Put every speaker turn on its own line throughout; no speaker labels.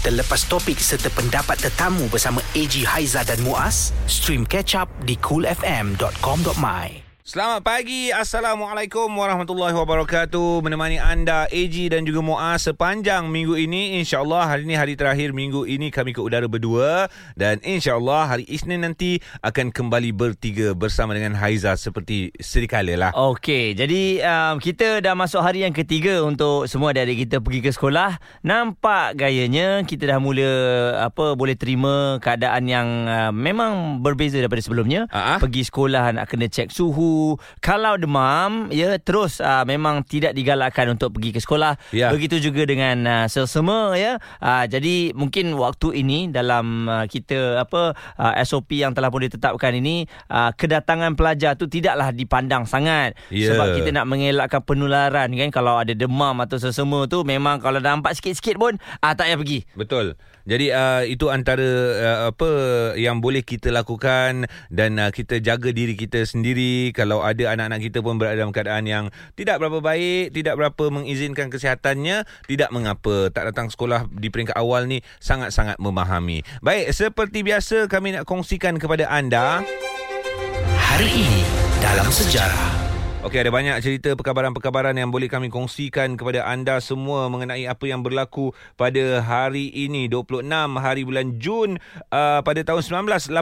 terlepas topik serta pendapat tetamu bersama AG Haiza dan Muaz, stream catch up di coolfm.com.my.
Selamat pagi. Assalamualaikum warahmatullahi wabarakatuh. Menemani anda AG dan juga Muaz sepanjang minggu ini. InsyaAllah hari ini hari terakhir minggu ini kami ke udara berdua. Dan insyaAllah hari Isnin nanti akan kembali bertiga bersama dengan Haiza seperti sedia kala lah.
Okey, jadi um, kita dah masuk hari yang ketiga untuk semua adik-adik kita pergi ke sekolah. Nampak gayanya kita dah mula apa boleh terima keadaan yang uh, memang berbeza daripada sebelumnya.
Ah.
Pergi sekolah nak kena cek suhu. Kalau demam, ya terus uh, memang tidak digalakkan untuk pergi ke sekolah.
Ya.
Begitu juga dengan uh, selsema ya. Uh, jadi mungkin waktu ini dalam uh, kita apa uh, SOP yang telah pun ditetapkan ini uh, kedatangan pelajar tu tidaklah dipandang sangat
Ya.
sebab kita nak mengelakkan penularan kan kalau ada demam atau selsema tu memang kalau nampak sikit-sikit pun ah tak payah pergi.
Betul. Jadi uh, itu antara uh, apa yang boleh kita lakukan dan uh, kita jaga diri kita sendiri kalau ada anak-anak kita pun berada dalam keadaan yang tidak berapa baik, tidak berapa mengizinkan kesihatannya, tidak mengapa tak datang sekolah di peringkat awal ni sangat-sangat memahami. Baik, seperti biasa kami nak kongsikan kepada anda
Hari ini dalam sejarah.
Okey, ada banyak cerita perkabaran-perkabaran yang boleh kami kongsikan kepada anda semua mengenai apa yang berlaku pada hari ini 26 hari bulan Jun uh, pada tahun 1980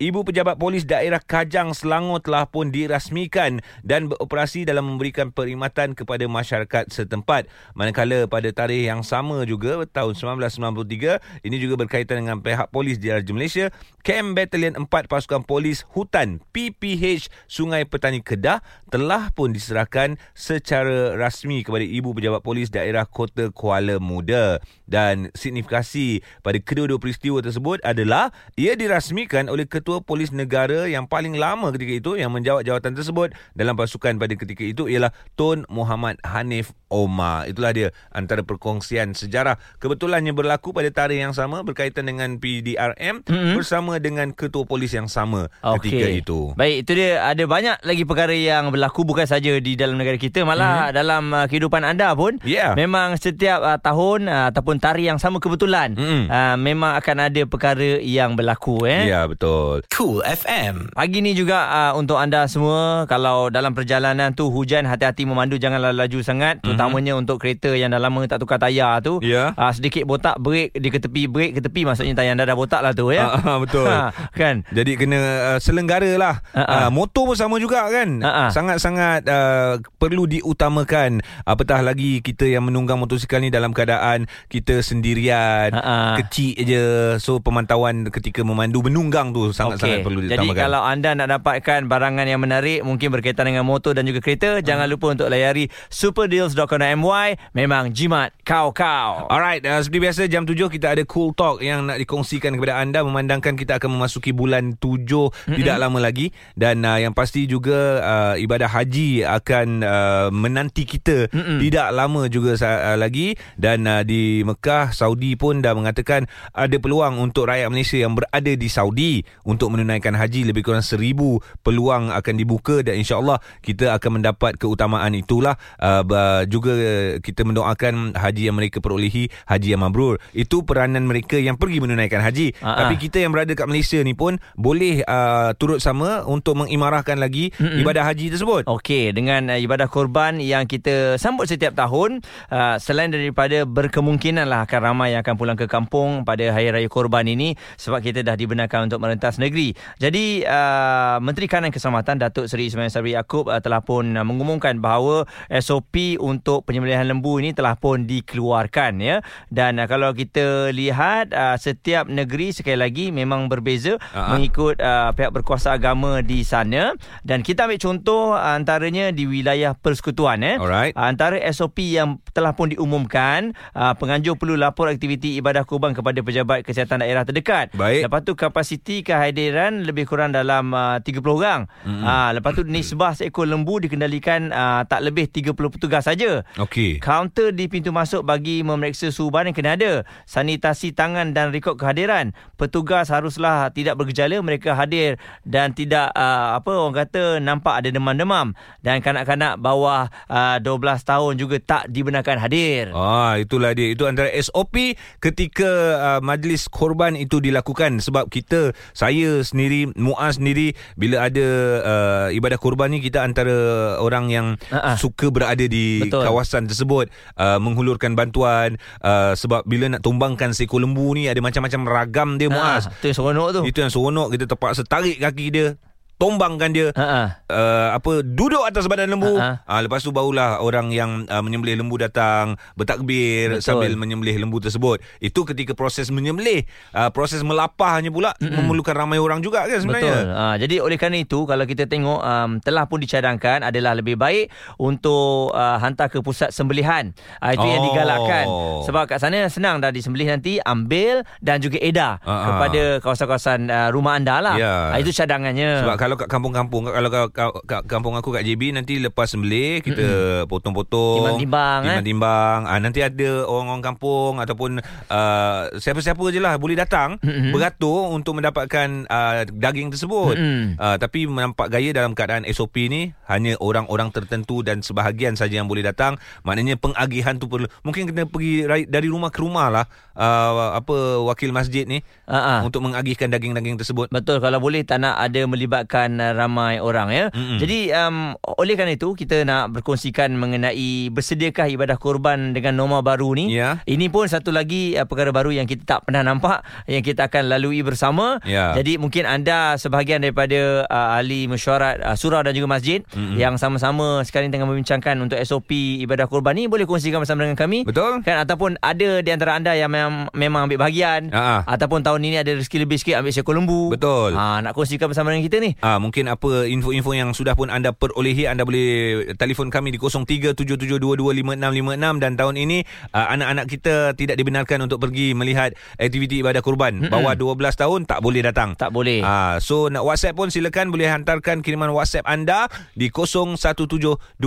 ibu pejabat polis daerah Kajang Selangor telah pun dirasmikan dan beroperasi dalam memberikan perkhidmatan kepada masyarakat setempat. Manakala pada tarikh yang sama juga tahun 1993 ini juga berkaitan dengan pihak polis di Raja Malaysia Kem Battalion 4 Pasukan Polis Hutan PPH Sungai Petani Kedah telah pun diserahkan secara rasmi kepada Ibu Pejabat Polis Daerah Kota Kuala Muda. Dan signifikasi pada kedua-dua peristiwa tersebut adalah ia dirasmikan oleh Ketua Polis Negara yang paling lama ketika itu yang menjawat jawatan tersebut dalam pasukan pada ketika itu ialah Tun Muhammad Hanif Omar. Itulah dia antara perkongsian sejarah kebetulannya berlaku pada tarikh yang sama berkaitan dengan PDRM mm-hmm. bersama dengan Ketua Polis yang sama ketika itu.
Baik, itu dia ada banyak lagi perkara yang berlaku bukan saja di dalam negara kita malah mm-hmm. dalam uh, kehidupan anda pun
Yeah.
memang setiap uh, tahun uh, ataupun tarikh yang sama kebetulan
Mm-mm.
uh, memang akan ada perkara yang berlaku eh.
Ya, betul.
Cool FM.
Pagi ni juga uh, untuk anda semua kalau dalam perjalanan tu hujan hati-hati memandu janganlah laju sangat mm-hmm. terutamanya untuk kereta yang dah lama tak tukar tayar tu.
Ya.
Uh, sedikit botak break di ke tepi break ke tepi maksudnya tayar anda dah botak lah tu ya.
Ah, ah, betul.
Ha, kan?
Jadi kena uh, selenggara lah.
Ah, ah.
Uh, motor pun sama juga kan.
Ah, ah.
Sangat-sangat uh, perlu diutamakan. Apatah lagi kita yang menunggang motosikal ni dalam keadaan kita sendirian,
Ah, ah.
kecil je. So pemantauan ketika memandu menunggang tu sangat-sangat
Okey.
perlu
Jadi
diutamakan.
kalau anda nak dapatkan barangan yang menarik mungkin berkaitan dengan motor dan juga kereta,
Hmm.
jangan lupa untuk layari superdeals.com.my. Memang jimat kau-kau.
Alright, uh, seperti biasa jam 7 kita ada cool talk yang nak dikongsikan kepada anda memandangkan kita akan memasuki bulan 7 mm-hmm. tidak lama lagi dan uh, yang pasti juga uh, ibadah haji akan uh, menanti kita mm-hmm. tidak lama juga uh, lagi. Dan uh, di Mekah Saudi pun dah mengatakan ada peluang untuk rakyat Malaysia yang berada di Saudi untuk menunaikan haji. Lebih kurang seribu peluang akan dibuka dan insyaAllah kita akan mendapat keutamaan itulah. Uh, juga kita mendoakan haji yang mereka perolehi haji yang mabrur itu peranan mereka yang pergi menunaikan haji.
Ah,
tapi kita yang berada kat Malaysia ni pun boleh uh, turut sama untuk mengimarahkan lagi Mm-mm. ibadah haji tersebut
Okey, dengan uh, ibadah korban yang kita sambut setiap tahun, uh, selain daripada berkemungkinan lah akan ramai yang akan pulang ke kampung pada Hari Raya Korban ini sebab kita dah dibenarkan untuk merentas negeri. Jadi, uh, Menteri Kanan Keselamatan Datuk Seri Ismail Sabri Yaakob uh, telah pun uh, mengumumkan bahawa SOP untuk penyembelihan lembu ini telah pun dikeluarkan ya. Dan uh, kalau kita lihat uh, setiap negeri sekali lagi memang berbeza
Ah.
mengikut uh, pihak berkuasa agama di sana dan kita ambil contoh antaranya di wilayah persekutuan eh
Alright.
Antara SOP yang telah pun diumumkan uh, penganjur perlu lapor aktiviti ibadah kurban kepada pejabat kesihatan daerah terdekat
Baik.
lepas tu kapasiti kehadiran lebih kurang dalam uh, 30 orang mm-hmm. uh, lepas tu nisbah seekor lembu dikendalikan uh, tak lebih 30 petugas saja
okey
Kaunter di pintu masuk bagi memeriksa suhu badan kena ada. Sanitasi tangan dan rekod kehadiran. Petugas haruslah tidak bergejala, mereka hadir dan tidak uh, apa orang kata nampak ada demam-demam demam dan kanak-kanak bawah uh, 12 tahun juga tak dibenarkan hadir.
Ah, itulah dia. Itu antara SOP ketika uh, majlis korban itu dilakukan sebab kita saya sendiri Muaz sendiri bila ada uh, ibadah korban ni kita antara orang yang
Ha-ha.
suka berada di
Betul.
kawasan tersebut uh, menghulurkan bantuan uh, sebab bila nak tumbangkan seekor lembu ni ada macam-macam ragam dia Muaz.
Ah, tu yang seronok tu.
Itu yang seronok kita terpaksa tarik kaki dia, tombangkan dia.
Ha ah.
Uh, apa duduk atas badan lembu. Uh, lepas tu barulah orang yang uh, menyembelih lembu datang bertakbir
Betul.
sambil menyembelih lembu tersebut. Itu ketika proses menyembelih, uh, proses melapahnya pula mm memerlukan ramai orang juga kan sebenarnya.
Betul. Ha, jadi oleh kerana itu kalau kita tengok um, telah pun dicadangkan adalah lebih baik untuk uh, hantar ke pusat sembelihan. Uh, itu oh. yang digalakkan. Sebab kat sana senang dah disembelih nanti ambil dan juga edar
Ha, ha.
kepada kawasan-kawasan uh, rumah anda lah.
Ya.
Ah, itu cadangannya.
Sebab kalau kat kampung-kampung kalau kat, kat, kat kampung aku kat JB nanti lepas sembelih kita mm potong-potong
Timbang-timbang, eh?
timbang-timbang ah nanti ada orang-orang kampung ataupun uh, siapa-siapa je lah boleh datang
Mm-mm.
beratur untuk mendapatkan uh, daging tersebut uh, tapi menampak gaya dalam keadaan SOP ni hanya orang-orang tertentu dan sebahagian saja yang boleh datang maknanya pengagihan tu perlu mungkin kena pergi dari rumah ke rumah lah uh, apa wakil masjid ni
Ha ah.
untuk mengagihkan daging-daging tersebut
Betul kalau boleh tak nak ada melibatkan uh, ramai orang ya.
Mm-mm.
Jadi um, oleh kerana itu kita nak berkongsikan mengenai bersediakah ibadah korban dengan norma baru ni.
Ya.
Ini pun satu lagi uh, perkara baru yang kita tak pernah nampak yang kita akan lalui bersama.
Ya.
Jadi mungkin anda sebahagian daripada uh, ahli mesyuarat uh, surau dan juga masjid
Mm-mm.
yang sama-sama sekarang tengah membincangkan untuk SOP ibadah korban ni boleh kongsikan bersama dengan kami.
Betul?
Kan ataupun ada di antara anda yang memang, memang ambil bahagian
Ha, ha.
ataupun tahun ini ada rezeki lebih sikit ambil seekor lembu.
Betul.
Ha, nak kongsikan bersama dengan kita ni.
Ah mungkin apa info-info yang sudah pun anda perolehi anda boleh telefon kami di 0377225656 dan tahun ini uh, anak-anak kita tidak dibenarkan untuk pergi melihat aktiviti ibadah kurban.
Mm-mm.
Bawah 12 tahun tak boleh datang.
Tak boleh.
Ah so nak WhatsApp pun silakan boleh hantarkan kiriman WhatsApp anda di 0172765656.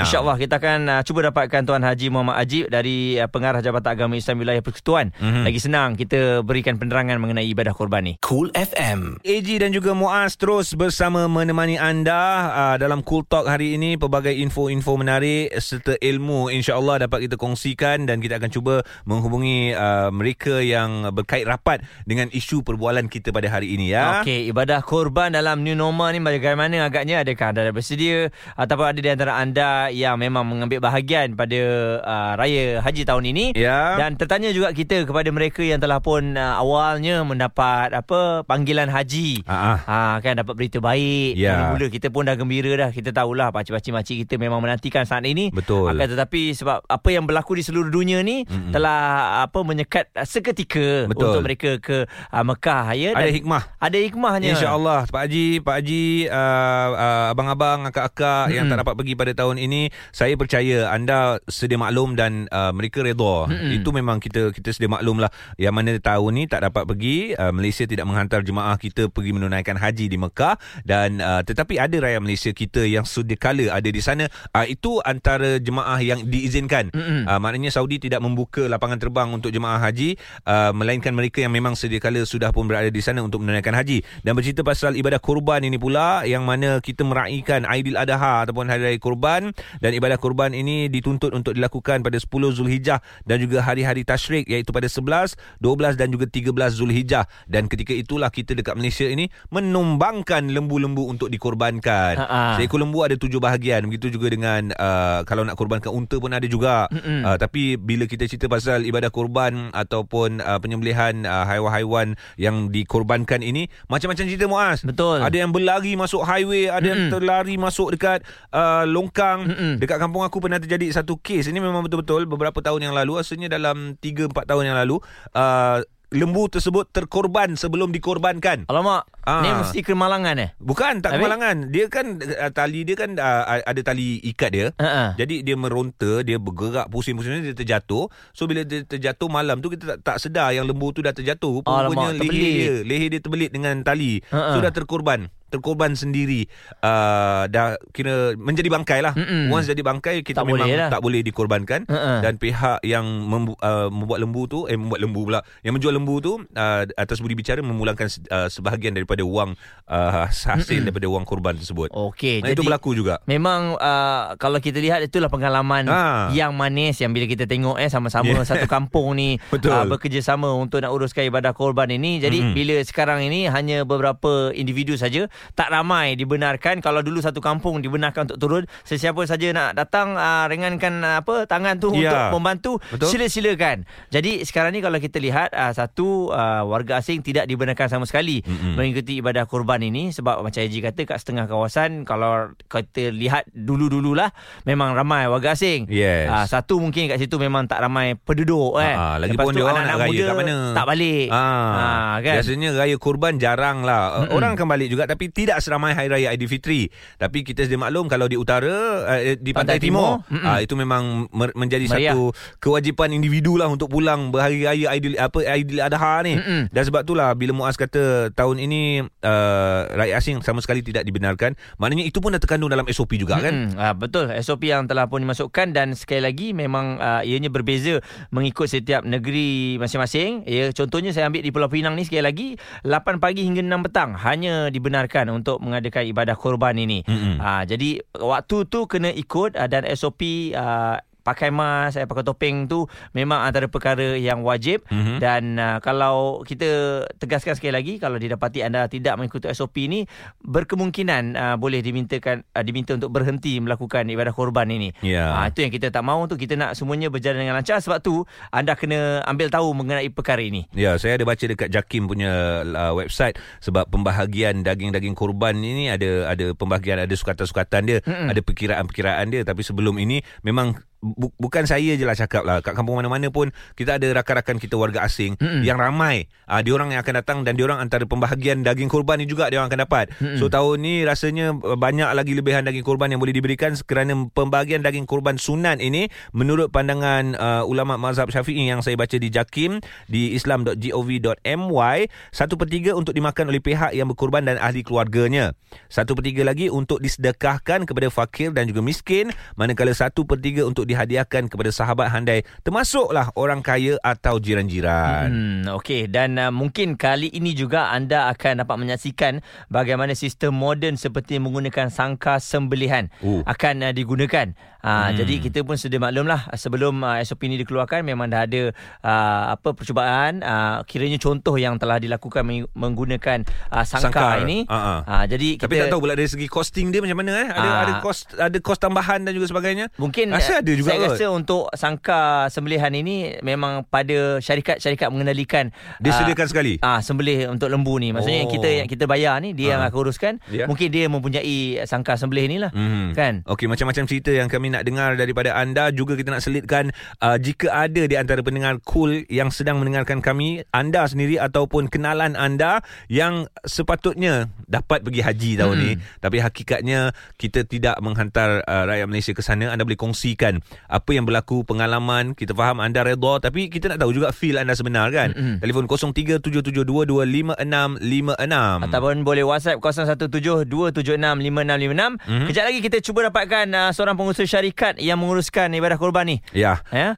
InsyaAllah kita akan uh, cuba dapatkan Tuan Haji Muhammad Ajib dari uh, Pengarah Jabatan Agama Islam Wilayah Persekutuan.
Mhm.
Lagi senang kita berikan penerangan mengenai ibadah korban ni.
Cool FM.
AG dan juga Muaz terus bersama menemani anda uh, dalam Cool Talk hari ini pelbagai info-info menarik serta ilmu insya-Allah dapat kita kongsikan dan kita akan cuba menghubungi uh, mereka yang berkait rapat dengan isu perbualan kita pada hari ini ya.
Okey, ibadah korban dalam new normal ni bagaimana agaknya? Adakah anda bersedia ataupun ada di antara anda yang memang mengambil bahagian pada uh, raya haji tahun ini?
Ya.
Dan tertanya juga kita kepada mereka yang telah pun uh, awalnya mendapat apa panggilan haji.
Ah.
Ha kan dapat berita baik.
Ya.
Mula kita pun dah gembira dah. Kita tahulah pakcik-pakcik makcik kita memang menantikan saat ini.
Betul.
Akan tetapi sebab apa yang berlaku di seluruh dunia ni
Mm-mm.
telah apa menyekat seketika
Betul.
untuk mereka ke uh, Mekah ya
Ada
dan
hikmah.
ada hikmahnya.
InsyaAllah Pak Haji Pak Haji uh, uh, Abang-abang Akak-akak Yang
Mm-mm.
tak dapat pergi pada tahun ini Saya percaya Anda sedia maklum Dan uh, mereka redha
Mm-mm.
Itu memang kita Kita sedia maklum lah Yang mana tahun ni Tak dapat pergi uh, Malaysia tidak menghantar jemaah kita Pergi menunaikan haji di Mekah Dan uh, Tetapi ada rakyat Malaysia kita Yang sedia kala ada di sana uh, Itu antara jemaah yang diizinkan.
Mm-mm.
uh, Maknanya Saudi tidak membuka Lapangan terbang untuk jemaah haji uh, Melainkan mereka yang memang sedia kala Sudah pun berada di sana Untuk menunaikan haji. Dan bercerita pasal ibadah kurban ini pula Yang mana kita meraihkan Aidil-Adha Ataupun Hari Raya Kurban Dan ibadah kurban ini Dituntut untuk dilakukan pada 10 Zulhijjah Dan juga hari-hari tashrik Iaitu pada 11, 12 dan juga 13 Zulhijjah. Dan ketika itulah kita dekat Malaysia ini Menumbangkan lembu-lembu untuk dikorbankan
Ha-ha.
Seekor lembu ada tujuh bahagian Begitu juga dengan uh, Kalau nak korbankan unta pun ada juga
Mm-mm.
uh, Tapi bila kita cerita pasal ibadah korban Ataupun uh, penyembelihan uh, haiwan-haiwan Yang dikorbankan ini Macam-macam cerita Muaz
Betul.
Ada yang berlari masuk highway Ada yang
Mm-mm.
terlari masuk dekat uh, longkang
Mm-mm.
Dekat kampung aku pernah terjadi satu kes Ini memang betul-betul beberapa tahun yang lalu Asalnya dalam 3-4 tahun yang lalu uh, Lembu tersebut terkorban sebelum dikorbankan
Alamak,
Ah.
ni mesti kemalangan eh?
Bukan tak
Habis?
kemalangan Dia kan uh, Tali dia kan uh, Ada tali ikat dia
Ha
jadi dia meronta, dia bergerak pusing-pusing dia terjatuh. So bila dia terjatuh malam tu kita tak, tak sedar yang lembu tu dah terjatuh. Rupanya leher dia, leher dia terbelit dengan tali.
Ha-ha.
So dah terkorban. Terkorban sendiri uh, dah kira menjadi bangkai lah.
Mm-mm.
Once jadi bangkai kita
Tak
memang
boleh lah.
tak boleh dikorbankan
Uh-uh.
dan pihak yang membu, uh, membuat lembu tu eh membuat lembu pula yang menjual lembu tu uh, atas budi bicara memulangkan uh, sebahagian daripada wang uh, hasil
Mm-mm.
daripada wang korban tersebut.
Okey,
Nah, itu berlaku juga.
Memang uh, kalau kita lihat itulah pengalaman
Ha.
yang manis yang bila kita tengok eh sama-sama
Yeah.
satu kampung ni
Betul.
uh, bekerjasama untuk nak uruskan ibadah korban ini. Jadi
Mm-mm.
bila sekarang ini hanya beberapa individu saja, tak ramai dibenarkan. Kalau dulu satu kampung dibenarkan untuk turun, sesiapa saja nak datang uh, ringankan uh, apa tangan tu
Ya.
untuk membantu,
Betul.
sila-silakan. Jadi sekarang ni kalau kita lihat uh, satu uh, warga asing tidak dibenarkan sama sekali
Mm-mm.
mengikuti ibadah korban ini sebab macam Haji kata kat setengah kawasan kalau kita lihat dulu-dululah memang ramai warga asing.
Yes.
Ah, satu mungkin kat situ memang tak ramai penduduk kan.
Ah, lagi
Lepas
pun
tu
dia orang nak raya
muda
kat mana?
Tak balik.
Ah,
kan.
Biasanya raya kurban jarang lah. Uh,
Mm-mm.
Orang akan balik juga tapi tidak seramai hari raya Aidilfitri. Tapi kita sedia maklum kalau di utara uh, di pantai,
Pantai Timur,
timur, uh, itu memang mer- menjadi
Meriah.
satu kewajipan individu lah untuk pulang berhari raya Aidil apa Aidil Adha ni.
Mm-mm.
Dan sebab itulah bila Muaz kata tahun ini uh, rakyat asing sama sekali tidak dibenarkan, maknanya itu pun dah terkandung dalam SOP juga kan?
Mm-mm. Ah, betul SOP yang telah pun dimasukkan dan sekali lagi memang uh, ianya berbeza mengikut setiap negeri masing-masing. Ya contohnya saya ambil di Pulau Pinang ni sekali lagi 8 pagi hingga 6 petang hanya dibenarkan untuk mengadakan ibadah korban ini.
Mm-mm.
Ah jadi waktu tu kena ikut uh, dan SOP uh, pakai mask, eh, pakai topeng tu memang antara perkara yang wajib
Mhm.
dan uh, kalau kita tegaskan sekali lagi kalau didapati anda tidak mengikuti SOP ini berkemungkinan uh, boleh dimintakan uh, diminta untuk berhenti melakukan ibadah korban ini.
Ya.
Ah itu yang kita tak mahu tu kita nak semuanya berjalan dengan lancar sebab tu anda kena ambil tahu mengenai perkara ini.
Ya, saya ada baca dekat Jakim punya uh, website sebab pembahagian daging-daging korban ini ada ada pembahagian ada sukatan-sukatan dia,
Mm-mm.
ada perkiraan-perkiraan dia tapi sebelum ini memang bu- bukan saya je lah cakap lah kat kampung mana-mana pun kita ada rakan-rakan kita warga asing
Mm-mm.
yang ramai uh, diorang yang akan datang dan diorang antara pembahagian daging korban ni juga diorang akan dapat
Mm-mm.
so tahun ni rasanya uh, banyak lagi lebihan daging korban yang boleh diberikan kerana pembahagian daging korban sunat ini menurut pandangan uh, ulama mazhab syafi'i yang saya baca di Jakim di islam.gov.my satu per tiga untuk dimakan oleh pihak yang berkorban dan ahli keluarganya satu per tiga lagi untuk disedekahkan kepada fakir dan juga miskin manakala satu per tiga untuk dihadiahkan kepada sahabat handai termasuklah orang kaya atau jiran-jiran
Hmm, okey dan uh, mungkin kali ini juga anda akan dapat menyaksikan bagaimana sistem moden seperti menggunakan sangka sembelihan
Oh.
akan uh, digunakan. Uh,
Hmm.
jadi kita pun sedia maklumlah sebelum uh, SOP ini dikeluarkan memang dah ada uh, apa percubaan uh, kiranya contoh yang telah dilakukan meng- menggunakan uh, sangka,
Sangkar.
ini.
Ah.
Uh, jadi kita
Tapi tak tahu pula dari segi costing dia macam mana eh? Ada
Ah.
ada kos ada kos tambahan dan juga sebagainya.
Mungkin
Rasa ada juga
Saya
kot.
rasa untuk sangka sembelihan ini memang pada syarikat-syarikat mengendalikan
Dia
ah,
sediakan sekali.
Ah sembelih untuk lembu ni. Maksudnya
Oh.
kita yang kita bayar ni dia yang
Ah.
akan uruskan.
Ya.
Mungkin dia mempunyai sangka sembelih ni lah.
Hmm.
Kan?
Okey, macam-macam cerita yang kami nak dengar daripada anda juga kita nak selitkan uh, jika ada di antara pendengar cool yang sedang mendengarkan kami, anda sendiri ataupun kenalan anda yang sepatutnya dapat pergi haji tahun
Hmm.
ni, tapi hakikatnya kita tidak menghantar uh, rakyat Malaysia ke sana, anda boleh kongsikan apa yang berlaku, pengalaman, kita faham anda redha tapi kita nak tahu juga feel anda sebenar kan.
Mm-mm.
Telefon 0377225656.
Ataupun boleh WhatsApp 0172765656.
Mhm.
Kejap lagi kita cuba dapatkan uh, seorang pengusaha syarikat yang menguruskan ibadah korban ni.
Ya.
Ya.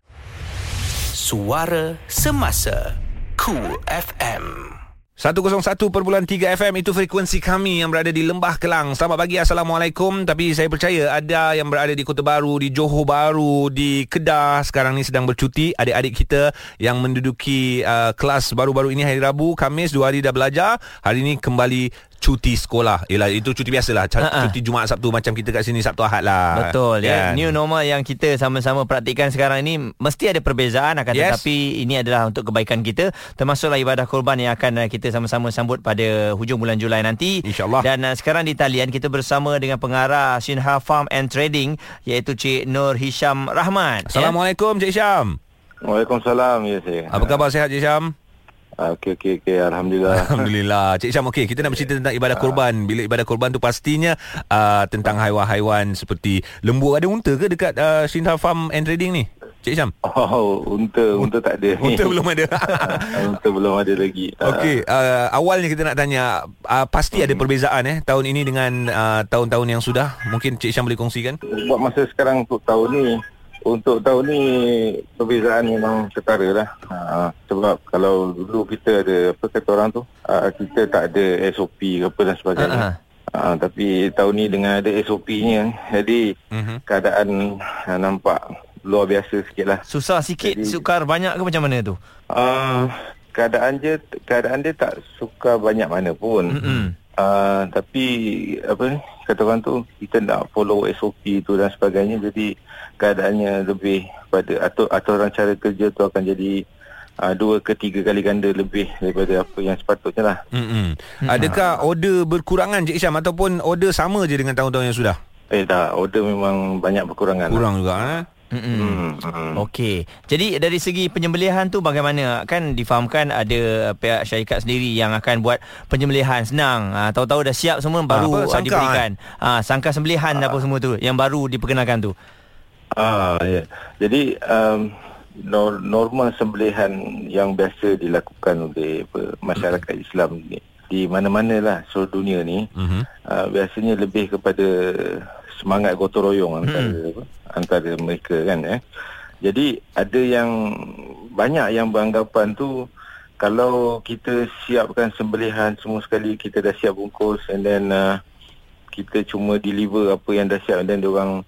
Suara Semasa Cool FM
101.3 FM itu frekuensi kami yang berada di Lembah Kelang. Selamat pagi, Assalamualaikum. Tapi saya percaya ada yang berada di Kota Baru, di Johor Baru, di Kedah sekarang ni sedang bercuti. Adik-adik kita yang menduduki uh, kelas baru-baru ini hari Rabu, Khamis, dua hari dah belajar. Hari ini kembali cuti sekolah. Yelah, itu cuti biasalah. Ca-
Ha-ha.
Cuti Jumaat Sabtu macam kita kat sini Sabtu Ahad lah.
Betul ya.
Kan?
New normal yang kita sama-sama praktikkan sekarang ini mesti ada perbezaan akan
Yes.
tetapi ini adalah untuk kebaikan kita termasuklah ibadah korban yang akan uh, kita sama-sama sambut pada hujung bulan Julai nanti.
InsyaAllah.
Dan uh, sekarang di talian kita bersama dengan pengarah Shinha Farm and Trading iaitu Cik Nur Hisham Rahman.
Assalamualaikum, Cik Syam.
Waalaikumsalam ya saya.
Apa khabar? Sihat, Cik Syam?
Ah, Okey okey okey alhamdulillah.
Alhamdulillah. Cik Syam, okey, kita nak bercerta tentang ibadah korban. Bila ibadah korban tu pastinya uh, tentang haiwan-haiwan seperti lembu. Ada unta ke dekat uh, Shinha Farm and Trading ni? Cik Syam?
Oh, unta, unta tak ada.
Unta belum ada.
unta belum ada lagi.
Okey, uh, awalnya kita nak tanya uh, pasti ada perbezaan eh tahun ini dengan uh, tahun-tahun yang sudah. Mungkin Cik Syam boleh kongsikan?
Buat masa sekarang untuk tahun ni, untuk tahun ni perbezaan memang ketara lah. Ha, sebab kalau dulu kita ada, apa kata orang tu, uh, kita tak ada SOP ke apa dan sebagainya.
Ha, ha.
Tapi tahun ni dengan ada SOP-nya, jadi
Mhm.
keadaan uh, nampak luar biasa sikit lah.
Susah sikit,
Jadi-
sukar banyak ke macam mana tu?
Uh, keadaan je keadaan dia tak suka banyak mana pun.
Mm-mm.
Uh, tapi apa kata orang tu kita nak follow SOP tu dan sebagainya jadi keadaannya lebih pada atur aturan cara kerja tu akan jadi uh, dua ke tiga kali ganda lebih daripada apa yang sepatutnya lah.
Mm-mm. Adakah order berkurangan Cik Syam ataupun order sama je dengan tahun-tahun yang sudah?
Eh tak, order memang banyak berkurangan.
Kurang juga eh.
Mm-mm.
Hmm, hmm.
Okey. Jadi dari segi penyembelihan tu bagaimana? Kan difahamkan ada pihak syarikat sendiri yang akan buat penyembelihan senang. Ha, tahu-tahu dah siap semua baru
apa?
ah,
Sangka,
diberikan. Ha, sangka sembelihan apa semua tu yang baru diperkenalkan tu.
Ah, ya. Jadi um, nor- norma sembelihan yang biasa dilakukan oleh apa, masyarakat Islam ni di mana-mana lah seluruh dunia ni
Mhm.
uh, biasanya lebih kepada semangat gotong royong antara apa, antara mereka kan eh. Jadi ada yang banyak yang beranggapan tu kalau kita siapkan sembelihan semua sekali kita dah siap bungkus and then uh, kita cuma deliver apa yang dah siap and then diorang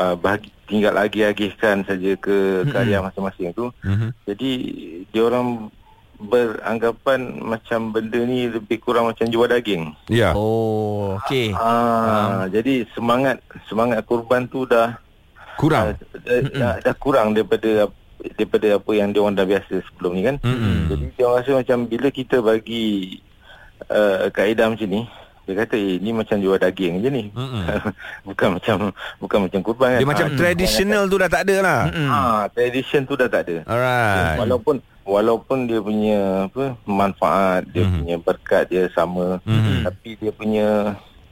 uh, bahagi, tinggal agih-agihkan saja ke karya masing-masing tu.
Mhm.
Jadi diorang beranggapan macam benda ni lebih kurang macam jual daging.
Ya.
Oh, okey.
Ah, jadi semangat semangat korban tu dah
Kurang.
dah, dah, dah kurang daripada daripada apa yang dia orang dah biasa sebelum ni kan.
Mm-mm.
Jadi dia orang rasa macam bila kita bagi uh, kaedah macam ni, dia kata eh ni macam jual daging je ni. Bukan macam bukan macam kurban kan.
Dia macam
Ah,
traditional tu dah tak ada lah.
Ah, tradition tu dah tak ada.
Alright.
Walaupun walaupun dia punya apa manfaat, dia
Mhm.
punya berkat dia sama,
Mhm.
tapi dia punya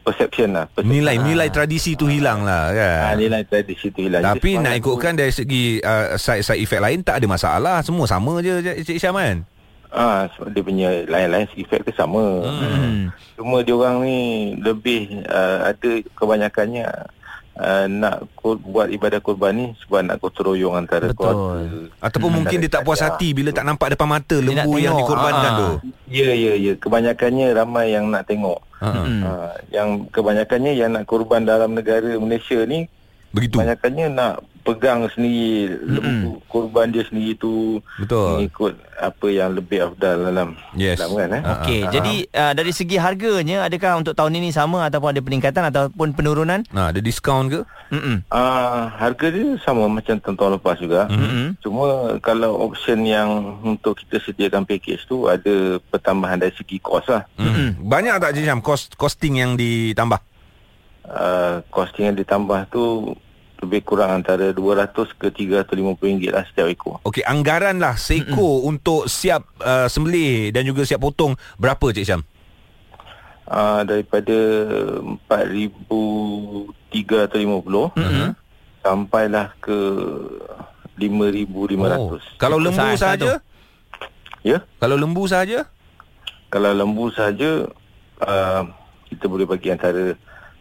perception lah. perception.
Nilai-nilai tradisi tu hilang lah kan.
Ah, nilai tradisi tu hilang.
Tapi
semangat
nak
tu-
ikutkan dari segi uh, side-side effect lain tak ada masalah. Semua sama je Cik Syam kan?
Ah, sebab dia punya lain-lain efek dia sama.
Hmm.
Cuma dia orang ni lebih uh, ada kebanyakannya uh, nak kur, buat ibadah kurban ni sebab nak gotong royong antara
Betul.
keluarga.
Ataupun
Hmm.
mungkin dia tak puas hati bila tak nampak depan mata
Dia
lembu yang dikorbankan
Ah.
tu.
Ya, ya, ya. Kebanyakannya ramai yang nak tengok.
Ha.
Uh, yang kebanyakannya yang nak kurban dalam negara Malaysia ni
Begitu.
kebanyakannya nak pegang sendiri lembu kurban dia sendiri tu
Betul.
mengikut apa yang lebih afdal dalam
Yes.
Islam kan eh.
Ah,
Okey, jadi uh, dari segi harganya adakah untuk tahun ini sama ataupun ada peningkatan ataupun penurunan?
Nah, ada diskaun ke?
Mm-mm.
Ah, harga dia sama macam tahun lepas juga.
Mm-mm.
Cuma kalau option yang untuk kita sediakan package tu ada pertambahan dari segi kos lah.
Hmm. Banyak tak Syam cost, costing yang ditambah?
Uh, costing yang ditambah tu lebih kurang antara 200 ke 350 ringgit lah setiap ekor.
Okey, anggaran lah seko untuk siap uh, sembelih dan juga siap potong berapa Cik Syam?
Uh, daripada 4,350
Mm-mm.
sampailah ke 5,500.
Oh. Kalau lembu
saiz lah
saja?
Ya?
Kalau lembu saja?
Kalau lembu saja uh, kita boleh bagi antara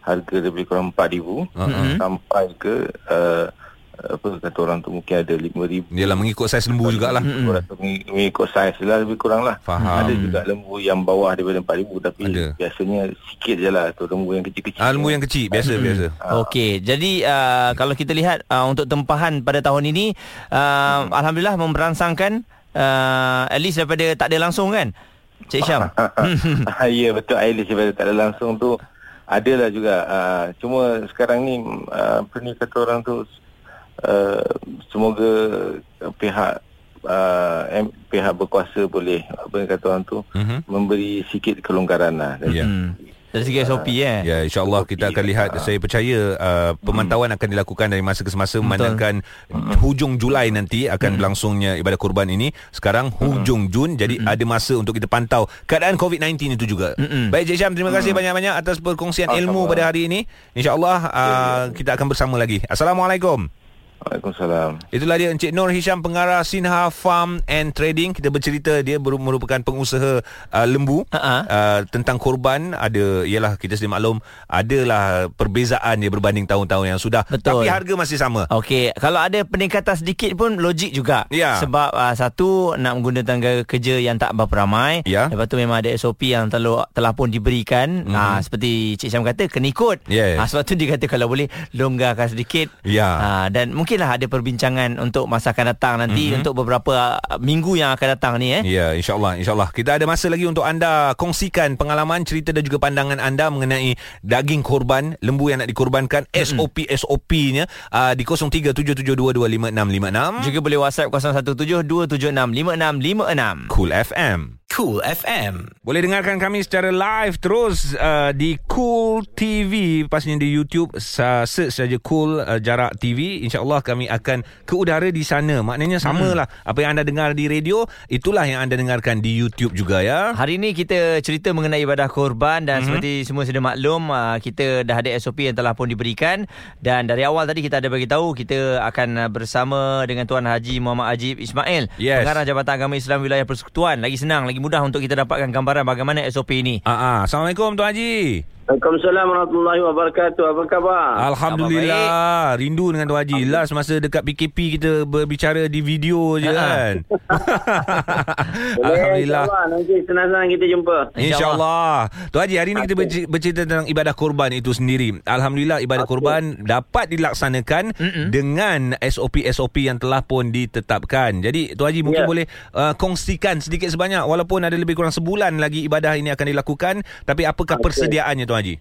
harga lebih kurang 4,000
Uh-huh.
sampai ke uh, apa kata orang tu mungkin ada 5,000
Yalah mengikut saiz lembu jugalah.
Mm-mm.
Orang tu mengi- mengikut saiz lah lebih kurang lah.
Faham.
Ada juga lembu yang bawah daripada 4,000 tapi
Ada.
biasanya sikit je lah tu lembu yang kecil-kecil.
Ah, lembu yang kecil biasa biasa.
Okey, jadi uh, kalau kita lihat uh, untuk tempahan pada tahun ini uh, alhamdulillah memberangsangkan uh, at least daripada tak ada langsung kan? Cik Syam.
Ah, ya betul Ailis daripada tak ada langsung tu adalah juga uh, cuma sekarang ni uh, apa ni kata orang tu uh, semoga pihak uh, M, pihak berkuasa boleh apa yang kata orang tu
Mhm.
memberi sikit kelonggaran lah
Ya.
Hmm. Dari segi SOP eh.
Ya insyaAllah kita akan lihat. Saya percaya uh, Pemantauan akan dilakukan Dari masa ke semasa Memandangkan Hujung Julai nanti Akan berlangsungnya Ibadah kurban ini. Sekarang hujung Jun Jadi ada masa Untuk kita pantau Keadaan COVID-19 itu juga.
Mm-mm.
Baik Cik Syam Terima kasih banyak-banyak Atas perkongsian ilmu pada hari ini. InsyaAllah uh, Kita akan bersama lagi. Assalamualaikum
Waalaikumsalam.
Itulah dia Encik Nur Hisham pengarah Sinha Farm and Trading. Kita bercerita dia merupakan pengusaha uh, lembu
Ha-ha.
uh, tentang korban ada ialah kita sedia maklum adalah perbezaan dia berbanding tahun-tahun yang sudah
Betul.
tapi harga masih sama.
Okey, kalau ada peningkatan sedikit pun logik juga.
Ya.
Sebab uh, satu nak menggunakan tenaga kerja yang tak berapa ramai.
Ya.
Lepas tu memang ada SOP yang telah, telah pun diberikan. Mm-hmm. Uh, seperti Cik Syam kata kena ikut.
Yes.
Ah, sebab tu dia kata kalau boleh longgarkan sedikit.
Ya.
Ah, dan mungkinlah ada perbincangan untuk masa akan datang nanti mm-hmm. untuk beberapa uh, minggu yang akan datang ni eh.
Ya, insyaAllah, insyaAllah. Kita ada masa lagi untuk anda kongsikan pengalaman, cerita dan juga pandangan anda mengenai daging korban, lembu yang nak dikorbankan, SOP-SOP-nya uh, di 0377225656.
Juga boleh WhatsApp 0172765656.
Cool FM.
Cool FM.
Boleh dengarkan kami secara live terus uh, di Cool TV pastinya di YouTube uh, search saja Cool uh, Jarak TV insyaallah kami akan ke udara di sana maknanya samalah hmm. apa yang anda dengar di radio itulah yang anda dengarkan di YouTube juga ya
Hari ini kita cerita mengenai ibadah korban dan mm-hmm. seperti semua sudah maklum uh, kita dah ada SOP yang telah pun diberikan dan dari awal tadi kita ada bagi tahu kita akan uh, bersama dengan Tuan Haji Muhammad Ajib Ismail
Yes.
pengarah Jabatan Agama Islam Wilayah Persekutuan lagi senang lagi mudah untuk kita dapatkan gambaran bagaimana SOP ini
Ah, ah. Assalamualaikum Tuan Haji
Waalaikumsalam warahmatullahi wabarakatuh. Apa khabar?
Alhamdulillah Rindu dengan Tuan Haji Last masa dekat PKP kita berbicara di video je kan
Boleh,
Alhamdulillah.
Nanti senang-senang kita jumpa.
InsyaAllah Tuan Haji hari ini kita bercerita tentang ibadah korban itu sendiri Alhamdulillah ibadah korban dapat dilaksanakan
Mm-mm.
dengan SOP-SOP yang telah pun ditetapkan Jadi Tuan Haji mungkin
Ya.
boleh uh, kongsikan sedikit sebanyak Walaupun ada lebih kurang sebulan lagi ibadah ini akan dilakukan Tapi apakah
Okey.
persediaannya Tuan Haji?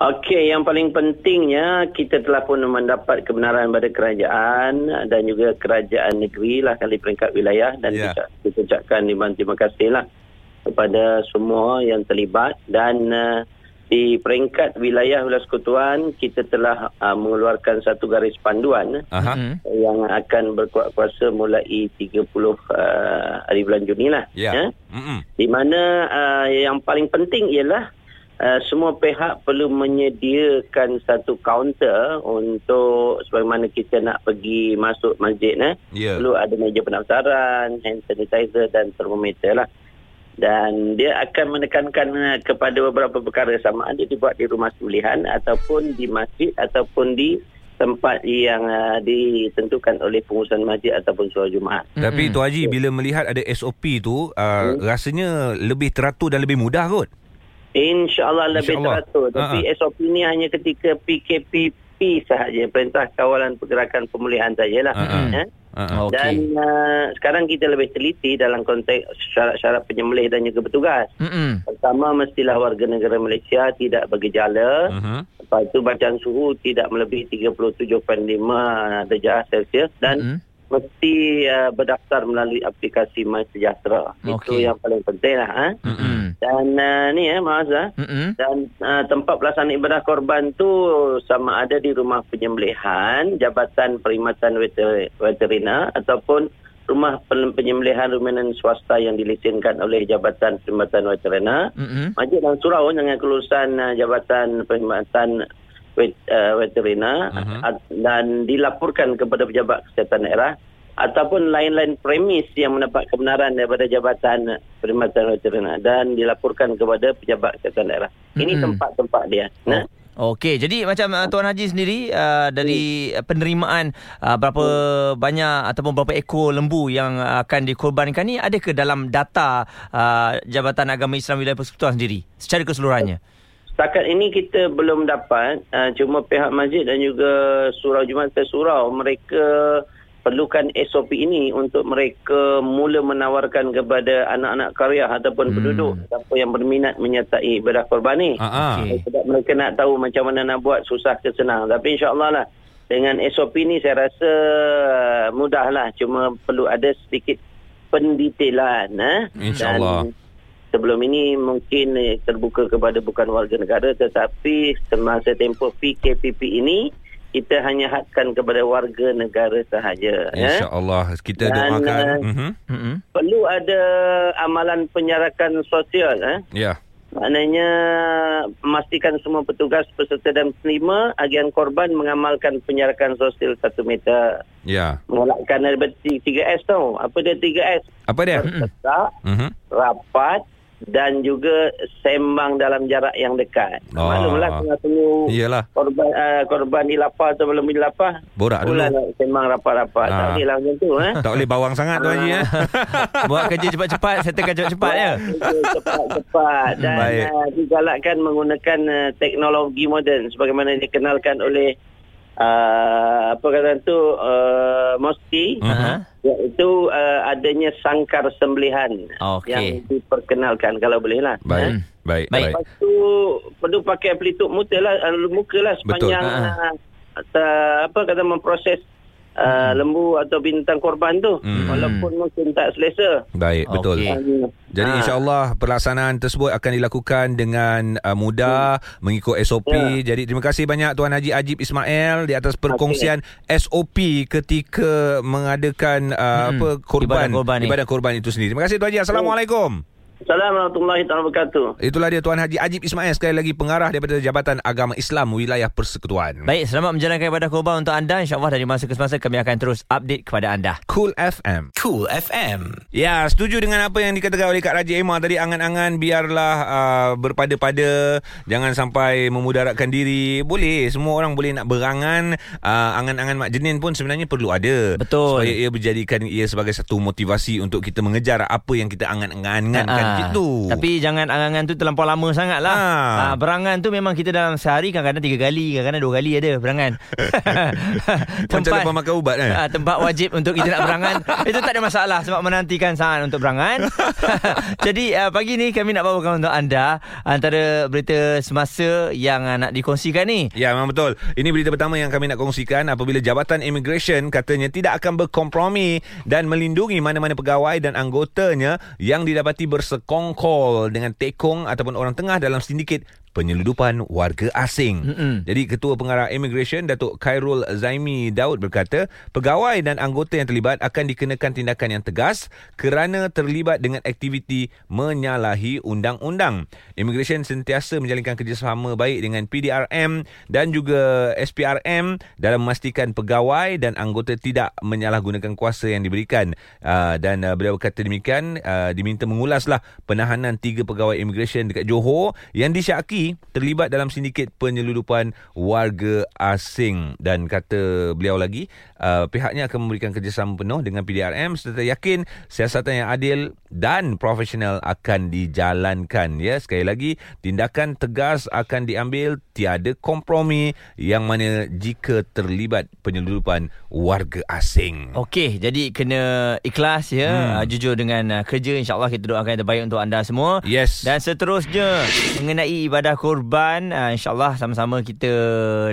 Okey, yang paling pentingnya kita telah pun mendapat kebenaran pada kerajaan dan juga kerajaan negeri lah kali peringkat wilayah dan
Ya.
kita, kita ucapkan terima, terima kasih lah kepada semua yang terlibat dan uh, di peringkat wilayah wilayah sekutuan kita telah uh, mengeluarkan satu garis panduan
Aha.
Mm-mm.
yang akan berkuat kuasa mulai 30 uh, hari bulan Juni lah.
Ya. Mm-mm.
Di mana uh, yang paling penting ialah uh, semua pihak perlu menyediakan satu kaunter untuk sebagaimana kita nak pergi masuk masjid eh.
Ya.
Perlu ada meja pendaftaran, hand sanitizer dan termometer lah. Dan dia akan menekankan uh, kepada beberapa perkara sama ada dibuat di rumah sembelihan ataupun di masjid ataupun di tempat yang uh, ditentukan oleh pengurusan masjid ataupun surau Jumaat.
Tapi
Mm-mm.
Tuan Haji bila melihat ada SOP tu uh, rasanya lebih teratur dan lebih mudah kot
InsyaAllah lebih
InsyaAllah.
teratur. Tapi
Ha-ha.
SOP ni hanya ketika PKPP sahaja. Perintah Kawalan Pergerakan Pemulihan sajalah.
Ha-ha.
Ya?
uh-uh.
Okey.
Dan uh, sekarang kita lebih teliti dalam konteks syarat-syarat penyembelih dan juga petugas.
Mm-mm.
Pertama, mestilah warga negara Malaysia tidak bergejala.
Uh-huh.
Lepas itu, bacaan suhu tidak melebihi 37.5 darjah Celsius. Dan
Mm-mm.
mesti uh, berdaftar melalui aplikasi MySejahtera. Itu
Okey.
yang paling penting lah. Ha?
Mm-mm.
Dan uh, ni eh, Mas. ah.
Mm-mm.
Dan uh, tempat pelaksanaan ibadah korban tu sama ada di rumah penyembelihan, Jabatan Perkhidmatan Veter- Veterina ataupun rumah pen- penyembelihan ruminan swasta yang dilesenkan oleh Jabatan Perkhidmatan Veterina,
Mm-mm.
masjid dan surau dengan kelulusan uh, Jabatan Perkhidmatan vet, uh, Veterina
Mhm.
uh, dan dilaporkan kepada pejabat kesihatan daerah ataupun lain-lain premis yang mendapat kebenaran daripada Jabatan Perkhidmatan Veterina dan dilaporkan kepada pejabat kesihatan daerah. Ini
Mhm.
tempat-tempat dia. Nah,
Okey, jadi macam uh, Tuan Haji sendiri uh, dari uh, penerimaan uh, berapa banyak ataupun berapa ekor lembu yang uh, akan dikorbankan ni ada ke dalam data uh, Jabatan Agama Islam Wilayah Persekutuan sendiri secara keseluruhannya?
Setakat ini kita belum dapat uh, cuma pihak masjid dan juga surau Jumaat surau mereka perlukan SOP ini untuk mereka mula menawarkan kepada anak-anak karya ataupun
Hmm.
penduduk siapa yang berminat menyertai ibadah korban ni.
Ah, ah.
Sebab mereka nak tahu macam mana nak buat susah ke senang. Tapi insyaAllah lah dengan SOP ni saya rasa mudah lah. Cuma perlu ada sedikit pendetailan. Eh?
InsyaAllah.
Dan sebelum ini mungkin eh, terbuka kepada bukan warga negara tetapi semasa tempoh PKPP ini kita hanya hadkan kepada warga negara sahaja. Ya?
InsyaAllah kita
Dan,
doakan.
uh,
Mhm.
Mm-mm.
Perlu ada amalan penyarakan sosial. Eh?
Ya.
Maknanya memastikan semua petugas, peserta dan penerima agian korban mengamalkan penjarakan sosial 1 meter.
Ya.
Mengelakkan daripada 3S tau. Apa dia 3S?
Apa dia?
Tersesak,
Mhm.
rapat dan juga sembang dalam jarak yang dekat.
Ah.
Maklumlah tengah tunggu
Iyalah.
korban uh, korban dilapar atau belum dilapar.
Borak dulu.
Nak sembang rapat-rapat.
Ah.
Tak boleh lah macam tu. Eh?
Tak boleh bawang sangat tu Haji ya.
Buat kerja cepat-cepat, settlekan cepat-cepat ya.
cepat-cepat dan
Baik.
uh, digalakkan menggunakan uh, teknologi moden sebagaimana dikenalkan oleh uh, apa kata tu uh, Mosti
Mhm.
iaitu uh, adanya sangkar sembelihan
Okey.
yang diperkenalkan kalau boleh lah
Baik.
Eh.
Baik.
Baik.
Baik.
Lepas tu perlu pakai pelitup muka lah, uh, muka lah sepanjang
Ha.
uh, uh, apa kata memproses uh, lembu atau bintang korban tu
Hmm.
walaupun mungkin tak selesa.
Baik, betul.
Okey.
Uh,
Jadi
ah.
insyaAllah pelaksanaan tersebut akan dilakukan dengan uh, mudah mengikut SOP.
Ya.
Jadi terima kasih banyak Tuan Haji Ajib Ismail di atas perkongsian SOP ketika mengadakan uh,
Hmm.
apa korban
Ibadah korban
ibadah korban itu sendiri. Terima kasih Tuan Haji. Assalamualaikum.
Assalamualaikum warahmatullahi wabarakatuh.
Itulah dia Tuan Haji Ajib Ismail sekali lagi pengarah daripada Jabatan Agama Islam Wilayah Persekutuan.
Baik, selamat menjalankan ibadah korban untuk anda. InsyaAllah dari masa ke semasa kami akan terus update kepada anda.
Cool FM.
Cool FM.
Ya, setuju dengan apa yang dikatakan oleh Kak Raja Emma tadi. Angan-angan biarlah uh, berpada-pada. Jangan sampai memudaratkan diri. Boleh, semua orang boleh nak berangan. Uh, angan-angan mak jenin pun sebenarnya perlu ada.
Betul.
Supaya ia menjadikan ia sebagai satu motivasi untuk kita mengejar apa yang kita angan-angankan
Ah,
gitu.
Tapi jangan angan-angan tu terlampau lama sangat lah.
Ah.
Ah, berangan tu memang kita dalam sehari kadang-kadang tiga kali, kadang-kadang dua kali ada berangan.
Macam lepas makan ubat kan?
Ah, tempat wajib untuk kita nak berangan. Itu tak ada masalah sebab menantikan saat untuk berangan. Jadi uh, pagi ni kami nak bawakan untuk anda antara berita semasa yang uh, nak dikongsikan ni.
Ya memang betul Ini berita pertama yang kami nak kongsikan Apabila Jabatan Immigration katanya tidak akan berkompromi Dan melindungi mana-mana pegawai dan anggotanya Yang didapati bersekongkol dengan tekong Ataupun orang tengah dalam sindiket penyeludupan warga asing.
Mm-mm.
Jadi Ketua Pengarah Immigration Datuk Khairul Zaimi Daud berkata, pegawai dan anggota yang terlibat akan dikenakan tindakan yang tegas kerana terlibat dengan aktiviti menyalahi undang-undang. Immigration sentiasa menjalinkan kerjasama baik dengan PDRM dan juga SPRM dalam memastikan pegawai dan anggota tidak menyalahgunakan kuasa yang diberikan. Uh, dan uh, beliau berkata demikian, uh, diminta mengulaslah penahanan tiga pegawai immigration dekat Johor yang disyaki terlibat dalam sindiket penyeludupan warga asing dan kata beliau lagi uh, pihaknya akan memberikan kerjasama penuh dengan PDRM serta yakin siasatan yang adil dan profesional akan dijalankan ya sekali lagi tindakan tegas akan diambil tiada kompromi yang mana jika terlibat penyeludupan warga asing
Okey, jadi kena ikhlas ya,
Hmm.
hmm. jujur dengan uh, kerja insya-Allah kita doakan yang terbaik untuk anda semua.
yes
Dan seterusnya mengenai ibadah korban uh, insyaAllah sama-sama kita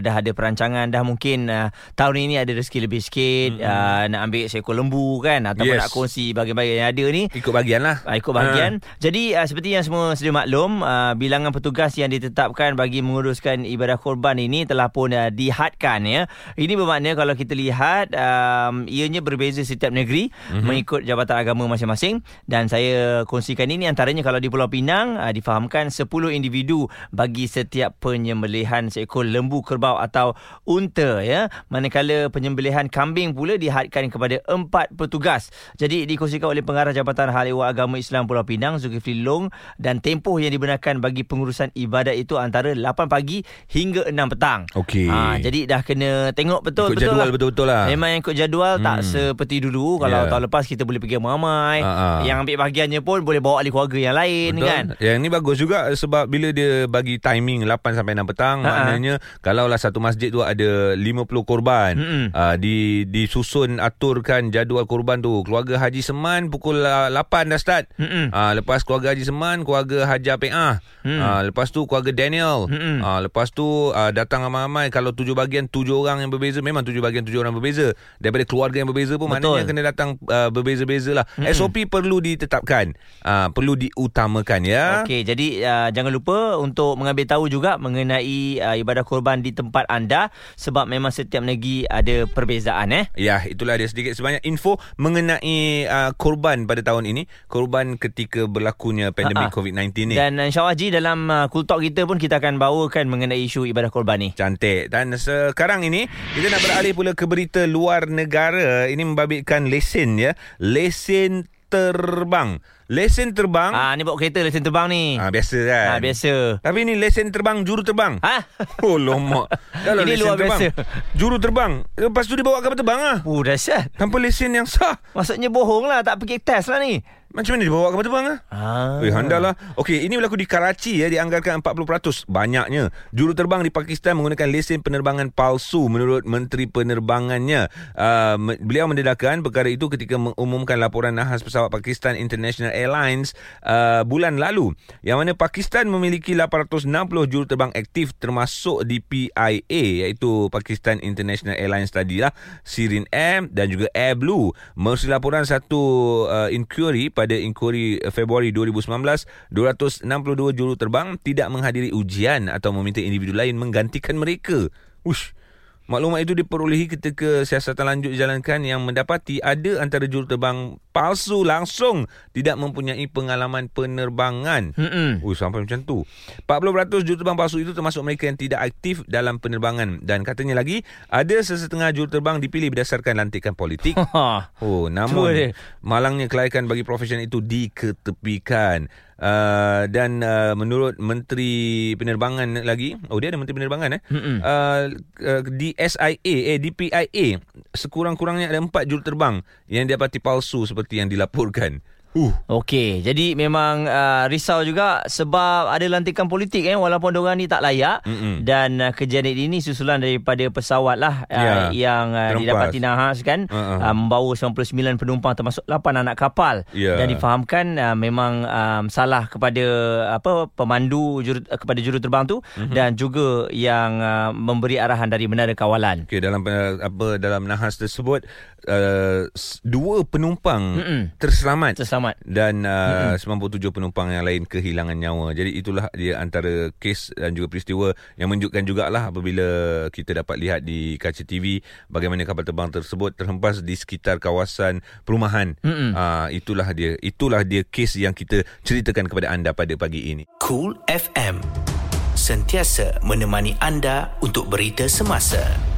dah ada perancangan dah mungkin uh, tahun ini ada rezeki lebih sikit mm-hmm. uh, nak ambil seekor lembu kan ataupun
Yes.
nak kongsi bahagian-bahagian yang ada ni
ikut bahagian lah
uh, ikut bahagian. Jadi uh, seperti yang semua sedia maklum uh, bilangan petugas yang ditetapkan bagi menguruskan ibadah korban ini telah pun uh, dihadkan ya. Ini bermakna kalau kita lihat um, ianya berbeza setiap negeri mm-hmm. mengikut jabatan agama masing-masing dan saya kongsikan ini antaranya kalau di Pulau Pinang uh, difahamkan 10 individu bagi setiap penyembelihan seekor lembu kerbau atau unta ya. Manakala penyembelihan kambing pula dihadkan kepada empat petugas. Jadi dikongsikan oleh pengarah Jabatan Hal Ehwal Agama Islam Pulau Pinang Zulkifli Long dan tempoh yang dibenarkan bagi pengurusan ibadat itu antara 8 pagi hingga 6 petang.
Okey.
Ha, jadi dah kena tengok betul
ikut
betul
jadual
lah.
betul-betul lah
Memang yang ikut jadual hmm. tak seperti dulu Kalau
Ya.
tahun lepas kita boleh pergi ramai
Ha, ha.
Yang ambil bahagiannya pun boleh bawa ahli keluarga yang lain
Betul.
kan
Yang ni bagus juga sebab bila dia bagi timing 8 sampai 6 petang
Ha-ha.
maknanya kalaulah satu masjid tu ada 50 korban
Mm-mm.
uh, di disusun aturkan jadual korban tu keluarga Haji Seman pukul uh, 8 dah start
Mm-mm.
uh, lepas keluarga Haji Seman keluarga Haja Peah
Hmm.
uh, lepas tu keluarga Daniel
Mm-mm.
uh, lepas tu uh, datang ramai-ramai kalau tujuh bahagian tujuh orang yang berbeza memang tujuh bahagian tujuh orang berbeza daripada keluarga yang berbeza pun
Betul.
maknanya kena datang uh, berbeza-beza lah
Mm-mm.
SOP perlu ditetapkan uh, perlu diutamakan ya
Okey, jadi uh, jangan lupa untuk mengambil tahu juga mengenai uh, ibadah korban di tempat anda sebab memang setiap negeri ada perbezaan eh.
Ya, itulah dia sedikit sebanyak info mengenai uh, korban pada tahun ini. korban ketika berlakunya pandemik
Ha-ha.
COVID-19 ni.
Dan uh, insyaAllah Ji dalam uh, Cool Talk kita pun kita akan bawakan mengenai isu ibadah korban ni.
Cantik. Dan sekarang ini kita nak beralih pula ke berita luar negara. Ini membabitkan lesen ya. Lesen terbang. Lesen terbang.
Ah ni bawa kereta lesen terbang ni.
Ah, biasa kan?
Ah biasa.
Tapi ni lesen terbang juru terbang.
Ha?
Oh lomak. Dah lah
Ini luar
terbang.
biasa.
Juru terbang. Lepas tu dia bawa kapal terbang ah.
Oh dahsyat.
Tanpa lesen yang sah.
Maksudnya bohong lah tak pergi test lah ni.
Macam mana dia bawa kapal terbang ah?
Ah.
Eh, handal lah. Okey, ini berlaku di Karachi ya, dianggarkan 40%. Banyaknya. Juru terbang di Pakistan menggunakan lesen penerbangan palsu menurut Menteri Penerbangannya. Uh, beliau mendedahkan perkara itu ketika mengumumkan laporan nahas pesawat Pakistan International Airlines uh, bulan lalu. Yang mana Pakistan memiliki 860 juru terbang aktif termasuk di PIA iaitu Pakistan International Airlines tadilah, Sirin Air dan juga Air Blue. Laporan satu uh, inquiry pada inquiry Februari 2019, 262 juru terbang tidak menghadiri ujian atau meminta individu lain menggantikan mereka. Ush. Maklumat itu diperolehi ketika siasatan lanjut dijalankan yang mendapati ada antara juru terbang palsu langsung. Tidak mempunyai pengalaman penerbangan. Oh sampai macam tu. 40% juru terbang palsu itu termasuk mereka yang tidak aktif dalam penerbangan. Dan katanya lagi Ada sesetengah juru terbang dipilih berdasarkan lantikan politik.
Ha.
Oh namun. Malangnya kelayakan bagi profesion itu diketepikan. Uh, dan uh, menurut Menteri Penerbangan lagi Oh dia ada Menteri Penerbangan eh? Uh, uh, Di SIA eh di PIA sekurang-kurangnya ada empat juru terbang yang dapati palsu seperti yang dilaporkan. Uh.
Okey, jadi memang uh, risau juga sebab ada lantikan politik eh walaupun diorang ni tak layak
Mm-mm.
dan uh, kejadian ini susulan daripada pesawat lah uh,
Ya,
yang uh, didapati nahas kan
Uh-uh.
uh, membawa 99 penumpang termasuk 8 anak kapal
Ya.
dan difahamkan uh, memang um, salah kepada apa pemandu juru, uh, kepada juru terbang tu
Mhm.
dan juga yang uh, memberi arahan dari menara kawalan.
Okey dalam uh, apa dalam nahas tersebut uh, dua penumpang
Mm-mm.
terselamat
Terselamat.
Dan uh, 97 penumpang yang lain kehilangan nyawa. Jadi itulah dia antara kes dan juga peristiwa yang menunjukkan jugalah apabila kita dapat lihat di kaca TV bagaimana kapal terbang tersebut terhempas di sekitar kawasan perumahan. Uh, itulah dia itulah dia kes yang kita ceritakan kepada anda pada pagi ini.
Cool FM. Sentiasa menemani anda untuk berita semasa.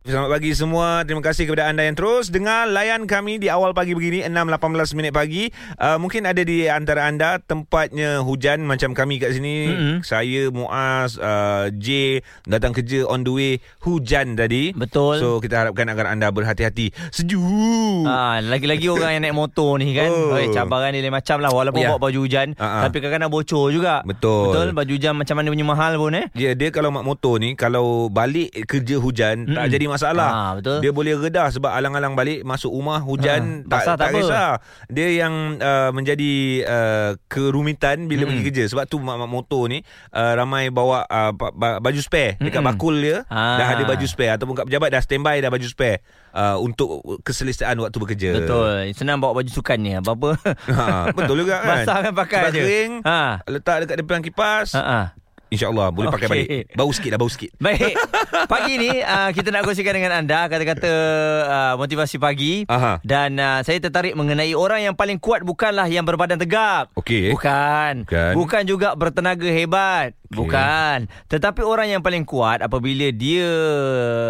Selamat pagi semua. Terima kasih kepada anda yang terus dengar layan kami di awal pagi begini 6.18 minit pagi. Uh, mungkin ada di antara anda tempatnya hujan macam kami kat sini.
Mm-mm.
Saya Muaz, uh, J datang kerja on the way hujan tadi.
Betul.
So kita harapkan agar anda berhati-hati. Sejuk.
Ah, lagi-lagi orang yang naik motor ni kan.
Oh.
Oh. cabaran dia macam lah walaupun
Ya.
bawa baju hujan
ah.
tapi kadang-kadang bocor juga.
Betul.
Betul baju hujan macam mana punya mahal pun eh.
Ya, dia kalau mak motor ni kalau balik kerja hujan tak
Mm-mm.
jadi masalah.
Ah, betul.
Dia boleh redah sebab alang-alang balik masuk rumah hujan
basah
tak,
tak
tak
apa.
kisah. Dia yang uh, menjadi uh, kerumitan bila
Mm-mm.
pergi kerja sebab tu mak-mak motor ni uh, ramai bawa uh, ba- ba- baju spare dekat
Mm-mm.
bakul dia
Ah.
dah ada baju spare ataupun kat pejabat dah standby dah baju spare uh, untuk keselesaan waktu bekerja.
Betul. Senang bawa baju sukan ni apa-apa.
Ha, betul juga kan.
Basah kan pakai
Sebab
je.
kering,
Ha.
letak dekat depan kipas.
Ha ah.
InsyaAllah boleh pakai
Okey.
balik. Bau sikit dah, bau sikit.
Baik. Pagi ni uh, kita nak kongsikan dengan anda kata-kata uh, motivasi pagi.
Aha.
Dan uh, saya tertarik mengenai orang yang paling kuat bukanlah yang berbadan tegap.
Okey.
Bukan.
Bukan.
Bukan juga bertenaga hebat.
Okey.
Bukan. Tetapi orang yang paling kuat apabila dia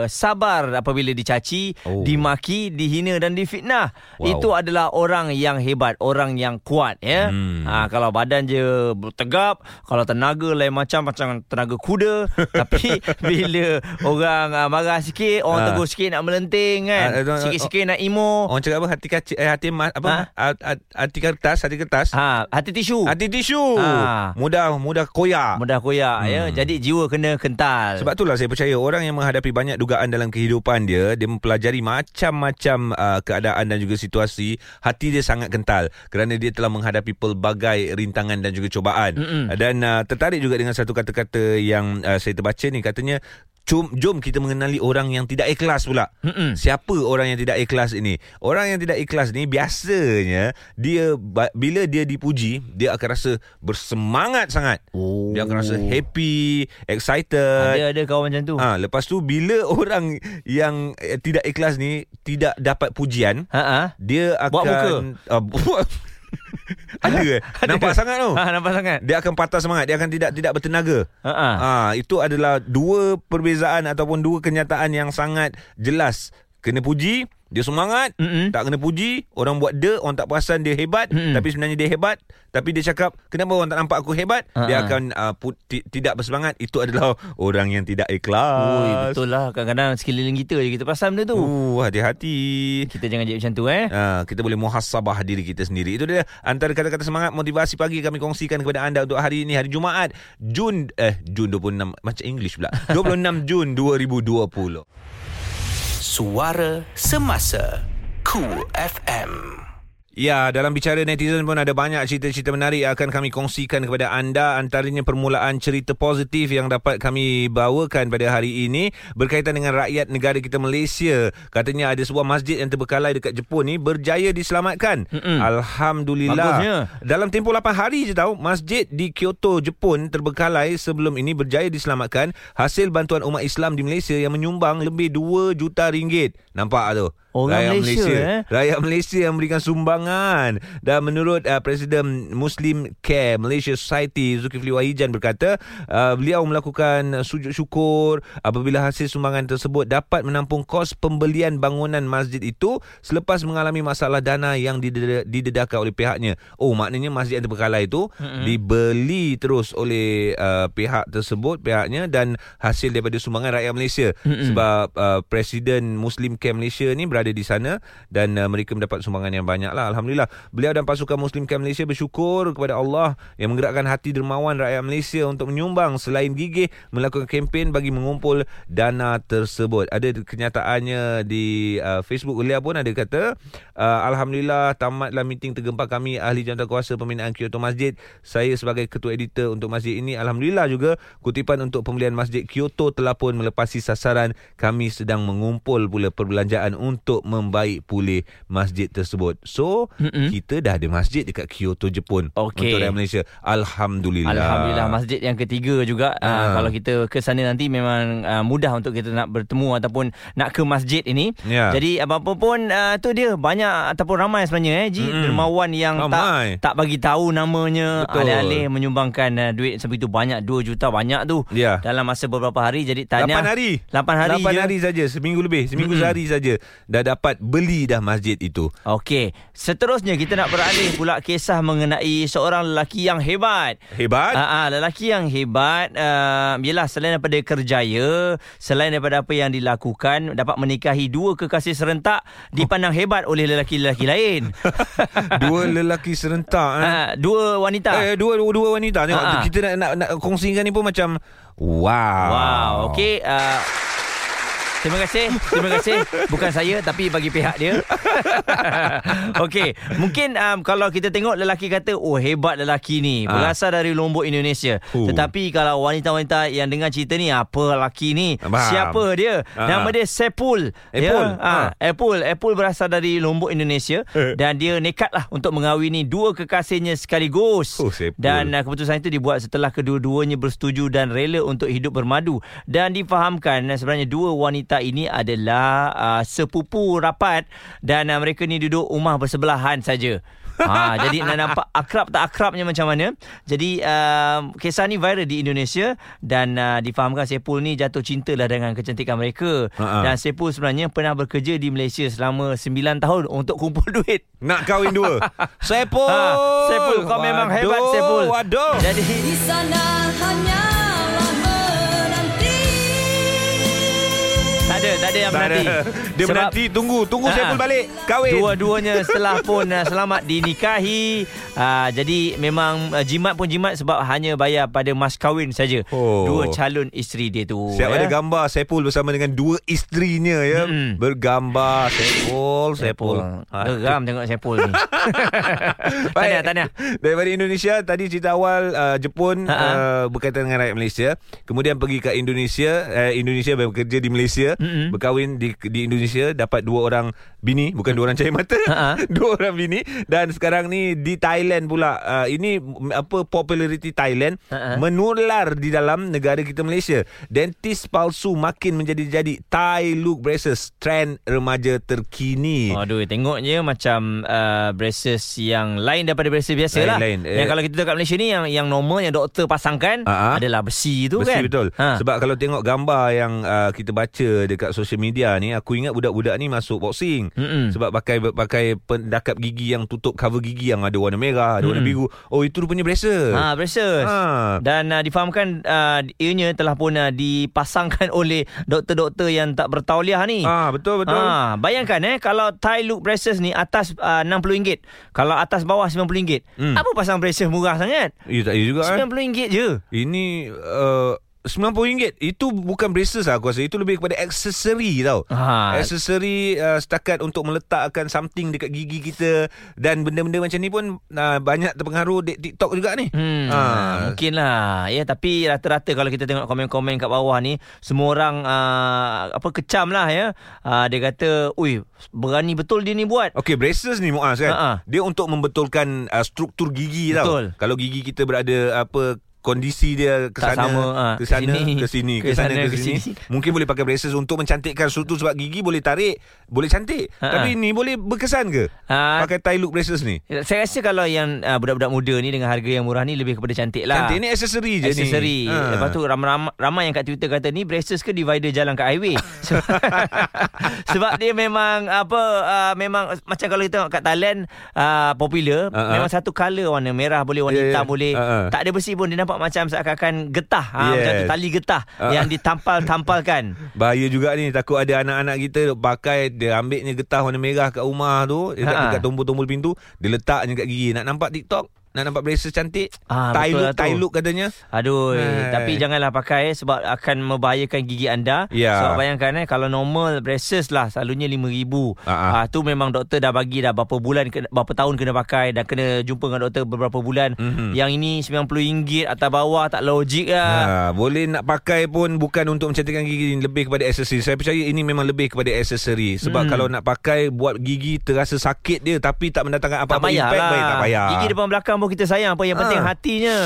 sabar apabila dicaci,
Oh.
dimaki, dihina dan difitnah.
Wow.
Itu adalah orang yang hebat, orang yang kuat ya.
Hmm.
Ha, kalau badan je tegap, kalau tenaga lain macam macam tenaga kuda, tapi bila orang uh, marah sikit, orang
Ah.
tegur sikit nak melenting kan.
Ah, ah,
Sikit-sikit nak emo.
Orang cakap apa hati kaci eh hati emas apa ha? hati kertas hati kertas
Ha, hati tisu.
hati tisu
Ha.
mudah mudah koyak
Mudah koyak hmm. ya. Jadi jiwa kena kental.
sebab itulah saya percaya orang yang menghadapi banyak dugaan dalam kehidupan dia dia mempelajari macam-macam uh, keadaan dan juga situasi hati dia sangat kental kerana dia telah menghadapi pelbagai rintangan dan juga cubaan
Mm-mm.
dan uh, tertarik juga dengan satu kata-kata yang uh, saya terbaca ni katanya Jom, jom kita mengenali orang yang tidak ikhlas pula.
Mm-mm.
Siapa orang yang tidak ikhlas ini? Orang yang tidak ikhlas ni biasanya dia bila dia dipuji, dia akan rasa bersemangat sangat.
Oh.
Dia akan rasa happy, excited.
Ada ada kawan macam tu.
Ha, lepas tu bila orang yang eh, tidak ikhlas ni tidak dapat pujian,
Ha ah.
dia akan
Buat muka.
Uh, Ada eh? Nampak sangat tu.
Ha, nampak sangat.
Dia akan patah semangat, dia akan tidak tidak bertenaga.
Ha,
itu adalah dua perbezaan ataupun dua kenyataan yang sangat jelas. Kena puji, dia semangat.
Mm-mm.
Tak kena puji, orang buat dia, orang tak perasan dia hebat,
Mm-mm.
tapi sebenarnya dia hebat. Tapi dia cakap, kenapa orang tak nampak aku hebat?
Ha,
Dia akan uh, pu- ti- tidak bersemangat. Itu adalah orang yang tidak ikhlas.
Ui, betul lah. Kadang-kadang sekeliling kita je kita perasan benda tu.
Uh, hati-hati.
Kita jangan jadi macam tu eh.
Uh, kita boleh muhasabah diri kita sendiri. Itu dia antara kata-kata semangat motivasi pagi kami kongsikan kepada anda untuk hari ini hari Jumaat Jun eh Jun 26 macam English pula. 26 Jun 2020.
Suara Semasa Cool FM
Ya, dalam bicara netizen pun ada banyak cerita-cerita menarik yang akan kami kongsikan kepada anda. Antaranya permulaan cerita positif yang dapat kami bawakan pada hari ini berkaitan dengan rakyat negara kita Malaysia. Katanya ada sebuah masjid yang terbengkalai dekat Jepun ni berjaya diselamatkan.
Mm-mm.
Alhamdulillah.
Bagusnya.
Dalam tempoh 8 hari je tahu, masjid di Kyoto, Jepun terbengkalai sebelum ini berjaya diselamatkan hasil bantuan umat Islam di Malaysia yang menyumbang lebih 2 juta ringgit. Nampak tu?
Orang
Rakyat
Malaysia, eh?
Rakyat Malaysia yang memberikan sumbangan dan menurut uh, Presiden Muslim Care Malaysia Society Zulkifli Wahijan berkata uh, beliau melakukan sujud syukur apabila hasil sumbangan tersebut dapat menampung kos pembelian bangunan masjid itu selepas mengalami masalah dana yang dideda- didedahkan oleh pihaknya. Oh maknanya masjid yang terbengkalai itu
Mm-mm.
dibeli terus oleh uh, pihak tersebut pihaknya dan hasil daripada sumbangan rakyat Malaysia
Mm-mm.
sebab uh, Presiden Muslim Camp Malaysia ni berada di sana dan uh, mereka mendapat sumbangan yang banyak lah Alhamdulillah. Beliau dan pasukan Muslim Camp Malaysia bersyukur kepada Allah yang menggerakkan hati dermawan rakyat Malaysia untuk menyumbang selain gigih melakukan kempen bagi mengumpul dana tersebut. Ada kenyataannya di uh, Facebook Ulia pun ada kata uh, Alhamdulillah tamatlah meeting tergempar kami ahli jawatankuasa pembinaan Kyoto Masjid. Saya sebagai ketua editor untuk masjid ini Alhamdulillah juga kutipan untuk pembelian masjid Kyoto telah pun melepasi sasaran. Kami sedang mengumpul pula perbelanjaan untuk membaik pulih masjid tersebut so
Mm-mm.
kita dah ada masjid dekat Kyoto Jepun
Okey.
untuk rakyat Malaysia Alhamdulillah
Alhamdulillah masjid yang ketiga juga uh,
Ah.
kalau kita ke sana nanti memang uh, mudah untuk kita nak bertemu ataupun nak ke masjid ini.
Ya.
Jadi apa-apa pun uh, tu dia banyak ataupun ramai sebenarnya eh Ji
Mm-mm.
dermawan yang
Ramai.
tak tak bagi tahu namanya alih-alih menyumbangkan uh, duit sebegitu banyak 2 juta banyak tu
Ya.
dalam masa beberapa hari jadi tanya
8 hari
8 hari
8
je.
hari saja Seminggu lebih Seminggu
Mm-mm.
sehari saja Dah dapat beli dah masjid itu.
Okey, seterusnya kita nak beralih pula kisah mengenai seorang lelaki yang hebat.
Hebat?
Ah, ah, lelaki yang hebat uh, Yelah selain daripada kerjaya Selain daripada apa yang dilakukan Dapat menikahi dua kekasih serentak Dipandang hebat oleh lelaki-lelaki lain.
Dua lelaki serentak eh.
Ah, Dua wanita.
Eh, dua, dua, dua wanita. Tengok
Ha.
kita nak, nak, nak kongsikan ni pun macam Wow.
Wow, okey uh, Terima kasih, terima kasih. Bukan saya tapi bagi pihak dia. Okey, mungkin um, kalau kita tengok lelaki kata, "Oh, hebat lelaki ni,
Ah.
berasal dari Lombok Indonesia."
Oh.
Tetapi kalau wanita-wanita yang dengar cerita ni, apa lelaki ni?
Faham.
Siapa dia?
Ah.
Nama dia Sepul.
Epul.
Ya, ah, Epul, Epul berasal dari Lombok Indonesia
Eh.
dan dia nekatlah untuk mengahwini dua kekasihnya sekaligus.
Oh, Sepul.
Dan uh, keputusan itu dibuat setelah kedua-duanya bersetuju dan rela untuk hidup bermadu dan difahamkan uh, sebenarnya dua wanita ini adalah uh, sepupu rapat dan uh, mereka ni duduk rumah bersebelahan saja. Ha, jadi nak nampak akrab tak akrabnya macam mana. Jadi uh, kisah ni viral di Indonesia dan uh, difahamkan Sepul ni jatuh cinta lah dengan kecantikan mereka.
Ha-ha.
Dan Sepul sebenarnya pernah bekerja di Malaysia selama 9 tahun untuk kumpul duit.
Nak kahwin dua Sepul
Ha, Sepul kau memang hebat Sepul.
Waduh
Jadi
Di sana hanyalah
ada, tak ada yang
Tak
menanti.
ada. Dia
Sebab-
menanti Tunggu Tunggu
Ah.
Sepul balik Kahwin
Dua-duanya setelah pun uh, selamat dinikahi. Uh, jadi memang uh, jimat pun jimat sebab hanya bayar pada mas kahwin saja.
Oh.
Dua calon isteri dia tu.
Siap
ya.
ada gambar Sepul bersama dengan dua isterinya ya.
Mm-mm.
Bergambar Sepul, Sepul. Ha.
Geram tengok Sepul ni.
Baik.
Tahniah, tahniah.
Daripada Indonesia tadi cerita awal uh, Jepun uh, berkaitan dengan rakyat Malaysia. Kemudian pergi ke Indonesia, uh, Indonesia bekerja di Malaysia.
Mm-mm.
Mm-hmm. berkahwin di di Indonesia dapat dua orang bini bukan dua orang cahaya mata
Ha-ha.
dua orang bini dan sekarang ni di Thailand pula uh, ini apa populariti Thailand
Ha-ha.
menular di dalam negara kita Malaysia dentist palsu makin menjadi-jadi Thai look braces trend remaja terkini
Aduh, tengok je macam uh, braces yang lain daripada braces biasa lah.
Lain-lain.
Yang
Eh.
kalau kita tengok kat Malaysia ni yang yang normal yang doktor pasangkan
ah.
adalah besi tu
Besi
kan.
betul.
Ha.
Sebab kalau tengok gambar yang uh, kita baca dekat social media ni, aku ingat budak-budak ni masuk boxing.
Mm-mm.
Sebab pakai pakai pendakap gigi yang tutup cover gigi yang ada warna merah, ada warna
Mm-mm.
biru. Oh, itu rupanya braces.
Ha, braces.
Ha.
Dan uh, difahamkan uh, ianya telah pun uh, dipasangkan oleh doktor-doktor yang tak bertauliah ni.
Ah, betul betul.
Ha, bayangkan eh kalau Thai look braces ni atas uh, RM60, kalau atas bawah RM90.
Hmm.
Apa pasang braces murah sangat?
Ya tak ya juga eh.
RM90 je.
Ini uh, RM90 Itu bukan braces lah aku rasa Itu lebih kepada aksesori tau
Ha.
Aksesori uh, setakat untuk meletakkan something dekat gigi kita Dan benda-benda macam ni pun uh, Banyak terpengaruh di TikTok juga ni
Hmm,
Ha.
mungkin lah. Ya, tapi rata-rata kalau kita tengok komen-komen kat bawah ni, semua orang uh, apa kecam lah ya. Uh, dia kata, "Ui, berani betul dia ni buat."
Okey, braces ni Muaz kan.
Ha-ha.
Dia untuk membetulkan uh, struktur gigi
Betul.
tau. Kalau gigi kita berada apa kondisi dia ke sana
ha,
ke sana
sini,
ke sini
ke
sana ke
sini
mungkin boleh pakai braces untuk mencantikkan struktur sebab gigi boleh tarik boleh cantik
Ha-ha.
tapi ni boleh berkesan ke
Ha.
pakai tie look braces ni
Saya rasa kalau yang uh, budak-budak muda ni dengan harga yang murah ni lebih kepada cantik lah.
cantik ni aksesori je ni
Aksesori.
Ha.
Lepas tu ramai, ramai yang kat Twitter kata ni braces ke divider jalan kat highway. Sebab, sebab dia memang apa uh, memang macam kalau kita tengok kat Thailand uh, popular
Ha, ha.
memang satu colour warna merah boleh warna
Ya, ya.
hitam boleh.
Ha, ha.
Tak ada besi pun dia nampak macam seakan-akan getah. Ha,
Yes.
macam tu tali getah
Ha.
yang ditampal-tampalkan.
Bahaya juga ni Takut ada anak-anak kita Pakai Dia ambilnya getah warna merah Kat rumah tu Dekat,
Ha-ha.
dekat tombol-tombol pintu Dia letaknya kat gigi Nak nampak TikTok Nak nampak braces cantik
Ah,
Tie
betul
look
lah.
Tie look katanya
Aduh,
Hai.
tapi janganlah pakai sebab akan membahayakan gigi anda.
Ya.
Sebab bayangkan eh kalau normal braces lah selalunya RM5,000.
Ah, ah.
Ah tu memang doktor dah bagi dah berapa bulan berapa tahun kena pakai dan kena jumpa dengan doktor beberapa bulan.
Mhm.
Yang ini RM90 atas bawah tak logik lah.
Ha, boleh nak pakai pun bukan untuk mencantikkan gigi lebih kepada aksesori. Saya percaya ini memang lebih kepada aksesori. Sebab
Hmm.
kalau nak pakai buat gigi terasa sakit dia tapi tak mendatangkan
Tak
apa-apa
payah
impact
lah.
baik tak payah.
Gigi depan belakang pun kita sayang apa yang penting
Ah.
hatinya.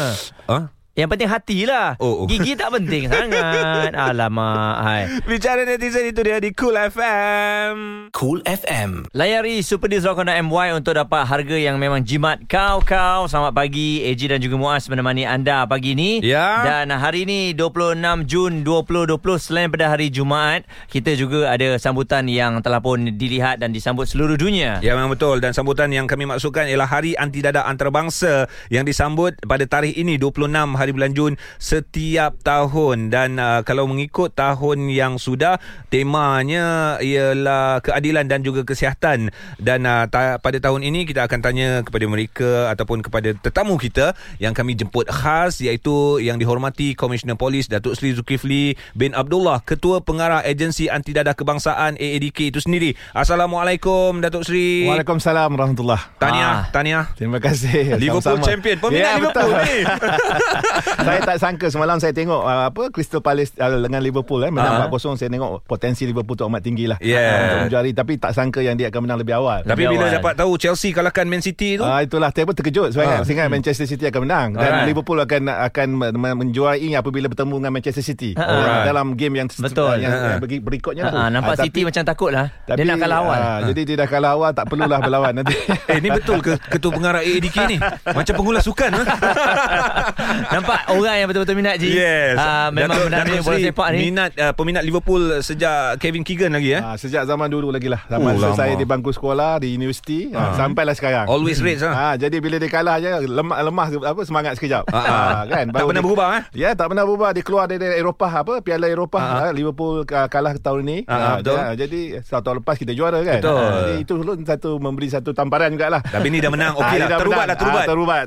Ha?
Yang penting hatilah.
Oh, oh.
Gigi tak penting sangat. Alamak. Hai.
Bicara netizen itu dia di Cool FM.
Cool FM.
Layari superdeals.com.my untuk dapat harga yang memang jimat kau-kau. Selamat pagi AG dan juga Muaz menemani anda pagi ni.
Ya.
Dan hari ini 26 Jun 2020 selain pada hari Jumaat, kita juga ada sambutan yang telah pun dilihat dan disambut seluruh dunia.
Ya memang betul dan sambutan yang kami maksudkan ialah Hari Anti Dadah Antarabangsa yang disambut pada tarikh ini 26 hari bulan Jun setiap tahun dan uh, kalau mengikut tahun yang sudah temanya ialah keadilan dan juga kesihatan dan uh, ta- pada tahun ini kita akan tanya kepada mereka ataupun kepada tetamu kita yang kami jemput khas iaitu yang dihormati Komisioner Polis Datuk Seri Zulkifli bin Abdullah Ketua Pengarah Agensi Anti Dadah Kebangsaan AADK itu sendiri Assalamualaikum Datuk Seri
Waalaikumsalam warahmatullahi
Tahniah,
Ah.
tahniah.
Terima kasih.
Liverpool
Sama-sama.
champion. Peminat
Ya,
Liverpool
betul.
ni.
saya tak sangka semalam saya tengok uh, apa Crystal Palace uh, dengan Liverpool eh menang
Ah.
4-0 saya tengok potensi Liverpool tu amat tinggi lah
Yeah.
uh, untuk menjuari tapi tak sangka yang dia akan menang lebih awal.
Tapi
Lebih
bila
awal.
dapat tahu Chelsea kalahkan Man City tu,
Ah itulah saya pun terkejut
Ah.
sebenarnya. Saya ingat Manchester City akan menang dan
Alright.
Liverpool akan akan men- menjuarai apabila bertemu dengan Manchester City uh,
Alright.
dalam game yang
Betul.
yang,
Ah.
yang beri- berikutnya.
Ha, nampak
Ah, tapi-
City macam takut lah. Dia nak kalah awal.
ah, Jadi dia dah kalah awal tak perlulah berlawan nanti.
eh ni betul ke ketua pengarah AADK ni? Macam pengulas sukan ha?
Nampak orang yang betul-betul minat Ji.
Yes.
Ah, memang
Datuk-
benar ni bola sepak ni.
Minat uh, peminat Liverpool sejak Kevin Keegan lagi eh.
Ah, sejak zaman dulu lagi lah Zaman
Oh, lama.
saya di bangku sekolah Di universiti ah. Sampailah sekarang
Always ha.
Ah, jadi bila dia kalah je lemah lemah apa semangat sekejap.
Ah, ah.
kan
Tak pernah berubah eh?
Ya, tak pernah berubah. Dia keluar dari Eropah apa Piala Eropah
Ah,
ah, Liverpool ka- kalah tahun ni.
Ah, ah, betul.
ja- jadi satu tahun lepas kita juara kan.
Betul.
Ah, jadi itu dulu satu memberi satu tamparan jugalah.
Tapi ni dah menang.
Ah,
Okey
dia
lah.
dah
Terubat
menang.
lah. Terubat.
Terubat.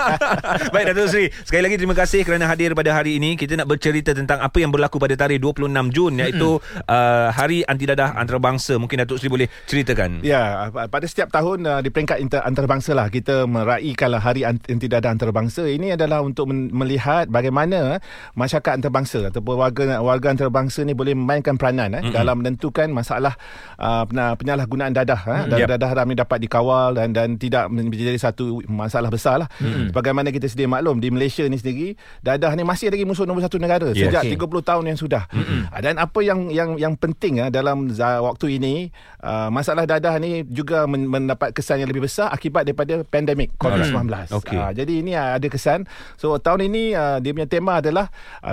Baik Datuk Seri Sekali lagi terima kasih kerana hadir pada hari ini. Kita nak bercerita tentang apa yang berlaku pada tarikh 26 Jun iaitu uh, Hari Anti Dadah Antarabangsa. Mungkin Datuk Seri boleh ceritakan.
Ya, pada setiap tahun uh, di peringkat inter, antarabangsa lah kita meraihkanlah Hari Anti Dadah Antarabangsa. Ini adalah untuk men- melihat bagaimana masyarakat antarabangsa ataupun warga warga antarabangsa ni boleh memainkan peranan eh, dalam menentukan masalah uh, penyalahgunaan dadah. Eh. Dadah,
Yep.
dadah kami dapat dikawal dan dan tidak menjadi satu masalah besar lah. Sebagaimana kita sedia maklum di Malaysia ni sendiri dadah ni masih lagi musuh nombor satu negara
Ya.
sejak
Okey.
30 tahun yang sudah. Ah, Dan apa yang yang yang penting ah dalam waktu ini uh, masalah dadah ni juga men- mendapat kesan yang lebih besar akibat daripada pandemik COVID-19.
Okey.
Ah, jadi ini ah, ada kesan. So tahun ini dia punya tema adalah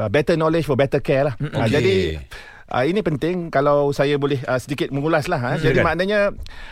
better knowledge for better care lah. Ah,
Okey.
jadi Uh, ini penting kalau saya boleh uh, sedikit mengulas lah. Ha. Jadi
Silakan.
maknanya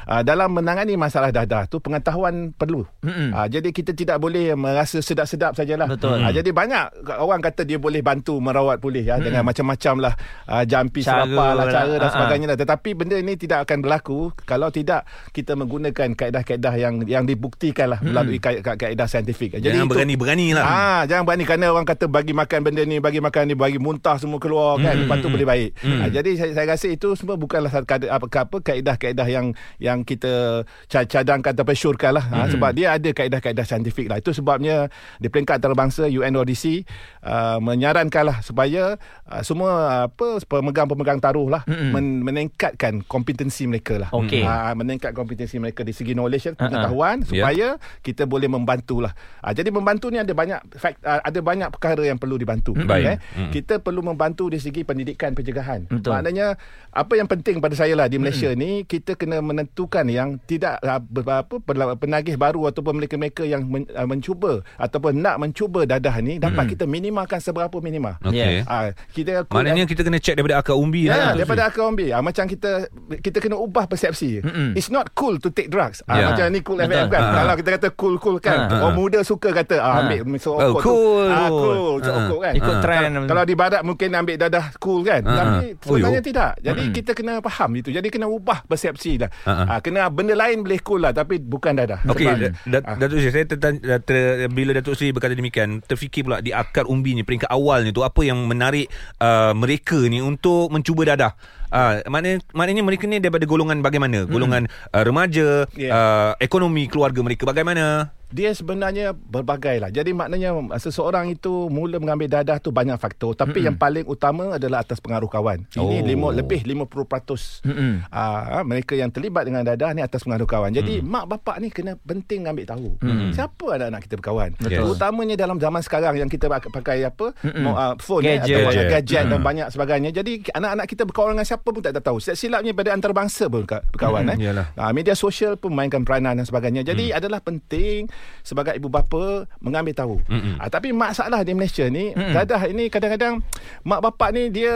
uh, dalam menangani masalah dadah tu pengetahuan perlu. Uh, jadi kita tidak boleh merasa sedap-sedap sajalah.
Betul.
Uh, jadi banyak orang kata dia boleh bantu merawat pulih ya dengan macam-macam lah uh, jampi
Cara
serapa lah,
lah.
cara dan sebagainya lah. Tetapi benda ini tidak akan berlaku kalau tidak kita menggunakan kaedah-kaedah yang yang dibuktikan lah melalui ka- ka- kaedah saintifik. Jadi
Jangan
itu-
berani-berani lah.
Ah, jangan berani kerana orang kata bagi makan benda ni, bagi makan ni, bagi muntah semua keluar kan, lepas tu boleh baik. Ah, jadi saya, saya rasa itu semua bukanlah satu kada, apa, apa kaedah-kaedah yang yang kita ca- cadangkan atau syorkan lah. Ah, sebab dia ada kaedah-kaedah saintifik lah. Itu sebabnya di peringkat antarabangsa UNODC uh, menyarankan lah supaya uh, semua apa pemegang-pemegang taruh lah men, meningkatkan kompetensi mereka lah.
Okey.
Ah, meningkat kompetensi mereka di segi knowledge pengetahuan
Ya.
supaya kita boleh membantu lah. Ah, jadi membantu ni ada banyak fact, ah, ada banyak perkara yang perlu dibantu.
Baik.
Eh?
Mm.
Kita perlu membantu dari segi pendidikan pencegahan.
Betul.
Maknanya apa yang penting pada saya lah di Malaysia ni kita kena menentukan yang tidak ah, apa penagih baru ataupun mereka-mereka yang men, ah, mencuba ataupun nak mencuba dadah ni dapat kita minimalkan seberapa minima.
Okey.
Ah, kita
Maknanya kita kena check daripada akar umbi
Ya,
lah.
yeah, daripada akar umbi. Ah, macam kita kita kena ubah persepsi.
Mm-mm.
It's not cool to take drugs. Ah,
Ya.
Macam ni cool
Betul.
FM kan.
Ah.
Kalau kita kata cool-cool kan.
Ah.
Orang muda suka kata ah,
Ah.
ambil so
Oh, cool.
tu. Ah, cool. So
Ah.
okok kan.
Ikut trend.
Kalau, kalau di barat mungkin ambil dadah cool kan.
Ah.
Tapi
Oh,
sebenarnya
yo.
tidak. Jadi kita kena faham itu. Jadi kena ubah persepsi lah.
Ah, ah.
Ah, kena benda lain boleh cool lah tapi bukan dadah.
Okey,
Ah.
Datuk Seri, saya tertan, ter, bila Datuk Seri berkata demikian, terfikir pula di akar umbi ni, peringkat awal ni tu, apa yang menarik uh, mereka ni untuk mencuba dadah? Uh, maknanya, maknanya mereka ni daripada golongan bagaimana? Golongan uh, remaja,
Ya.
uh, ekonomi keluarga mereka bagaimana?
Dia sebenarnya berbagai lah. Jadi maknanya seseorang itu mula mengambil dadah tu banyak faktor. Tapi mm yang paling utama adalah atas pengaruh kawan. Ini
Oh.
lima, lebih 50%
Mm-mm.
uh, mereka yang terlibat dengan dadah ni atas pengaruh kawan. Jadi mak bapak ni kena penting ambil tahu. Siapa anak-anak kita berkawan.
Betul.
Terutamanya dalam zaman sekarang yang kita pak- pakai apa
Mm-mm.
mo- uh, phone
Gadget.
eh, atau
Gadget.
gadget dan banyak sebagainya. Jadi anak-anak kita berkawan dengan siapa pun tak tahu. Silap-silapnya pada antarabangsa pun ka- berkawan.
Mm-mm,
eh.
yalah.
Uh, media sosial pun mainkan peranan dan sebagainya. Jadi adalah penting sebagai ibu bapa mengambil tahu.
Mm-mm.
Uh, tapi masalah di Malaysia ni dadah ini kadang-kadang mak bapak ni dia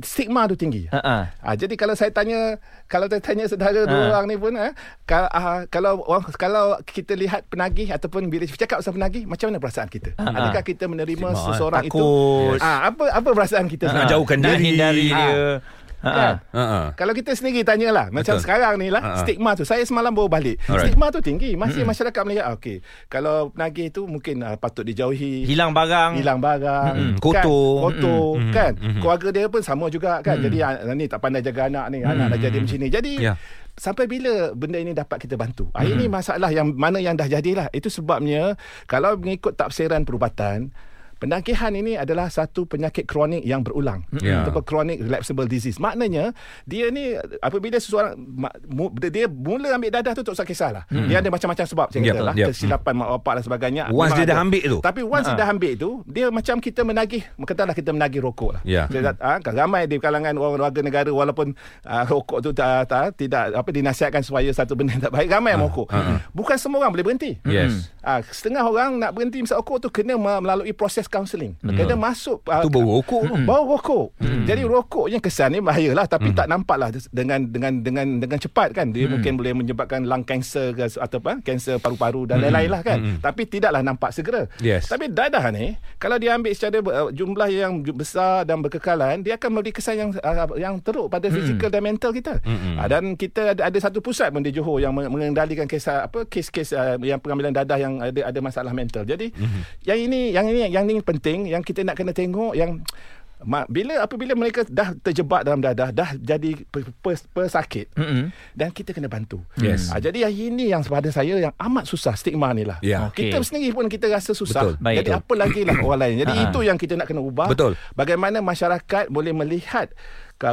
stigma tu tinggi.
Ha-ha.
Ah, jadi kalau saya tanya kalau saya tanya saudara
Ha.
dua orang ni pun eh, kalau, ah, kalau orang kalau kita lihat penagih ataupun bila cakap pasal penagih macam mana perasaan kita?
Ha.
Adakah kita menerima
Stigma,
seseorang
eh. Takut.
itu? Ah, apa apa perasaan kita?
Nak
sebenarnya?
jauhkan
Nak
diri.
hindari
Ah.
dia. Ha.
Kan?
Uh-uh.
Kalau kita sendiri tanyalah Macam
Betul.
sekarang ni lah
Ha, ha.
Stigma tu Saya semalam baru balik
Alright.
Stigma tu tinggi Masih masyarakat melihat ah, Okey Kalau penagih tu Mungkin uh, patut dijauhi
Hilang barang.
hilang barang
Mm-mm.
kan?
Kotor.
kotor
Mm-mm.
kan
Mm-mm.
keluarga dia pun sama juga kan jadi ah, ni tak pandai jaga anak ni anak dah jadi macam ni jadi
Ya.
sampai bila benda ini dapat kita bantu ah, ini masalah yang mana yang dah jadilah itu sebabnya kalau mengikut tafsiran perubatan Penagihan ini adalah satu penyakit kronik yang berulang
Ya.
ataupun chronic relapsable disease. Maknanya dia ni apabila seseorang dia mula ambil dadah tu tak usah kisahlah. Dia ada macam-macam sebab saya
Yep,
kata lah.
yep.
Kesilapan mak bapak dan sebagainya.
Once dia dah ambil tu.
Tapi once
Ha.
dia dah ambil tu, dia macam kita menagih, katalah kita menagih rokok lah.
Ya.
Saya, ha, ramai di kalangan orang warga negara walaupun uh, rokok tu tak, tak, tidak apa dinasihatkan supaya satu benda tak baik, ramai yang merokok.
ha, ha.
Bukan semua orang boleh berhenti.
Yes.
Ah, setengah orang nak berhenti misal rokok tu kena me- melalui proses kaunseling. Kena masuk uh,
Tu bau rokok tu.
Bau rokok. Hmm. Jadi rokoknya kesan ni bahayalah tapi hmm. tak nampaklah dengan dengan dengan dengan cepat kan. Dia hmm. mungkin boleh menyebabkan lung kanser ke atau apa kanser paru-paru dan lain-lain lah kan. Hmm. Tapi tidaklah nampak segera.
Yes.
Tapi dadah ni kalau dia ambil secara uh, jumlah yang besar dan berkekalan dia akan memberi kesan yang uh, yang teruk pada fizikal dan mental kita.
Hmm.
Uh, dan kita ada, ada satu pusat pun di Johor yang meng- mengendalikan kes apa kes-kes uh, yang pengambilan dadah yang ada ada masalah mental. Jadi
Hmm.
yang ini yang ini yang ini penting yang kita nak kena tengok yang Ma- bila apabila mereka dah terjebak dalam dadah dah jadi pe- pe- pesakit
Mm-mm.
dan kita kena bantu.
Yes.
Ah, jadi yang ini yang pada saya yang amat susah stigma ni lah.
Ya.
Okey.
Kita sendiri pun kita rasa susah.
Betul.
Baik
jadi
tu.
apa lagi lah orang lain. Jadi
Ha.
itu yang kita nak kena ubah.
Betul.
Bagaimana masyarakat boleh melihat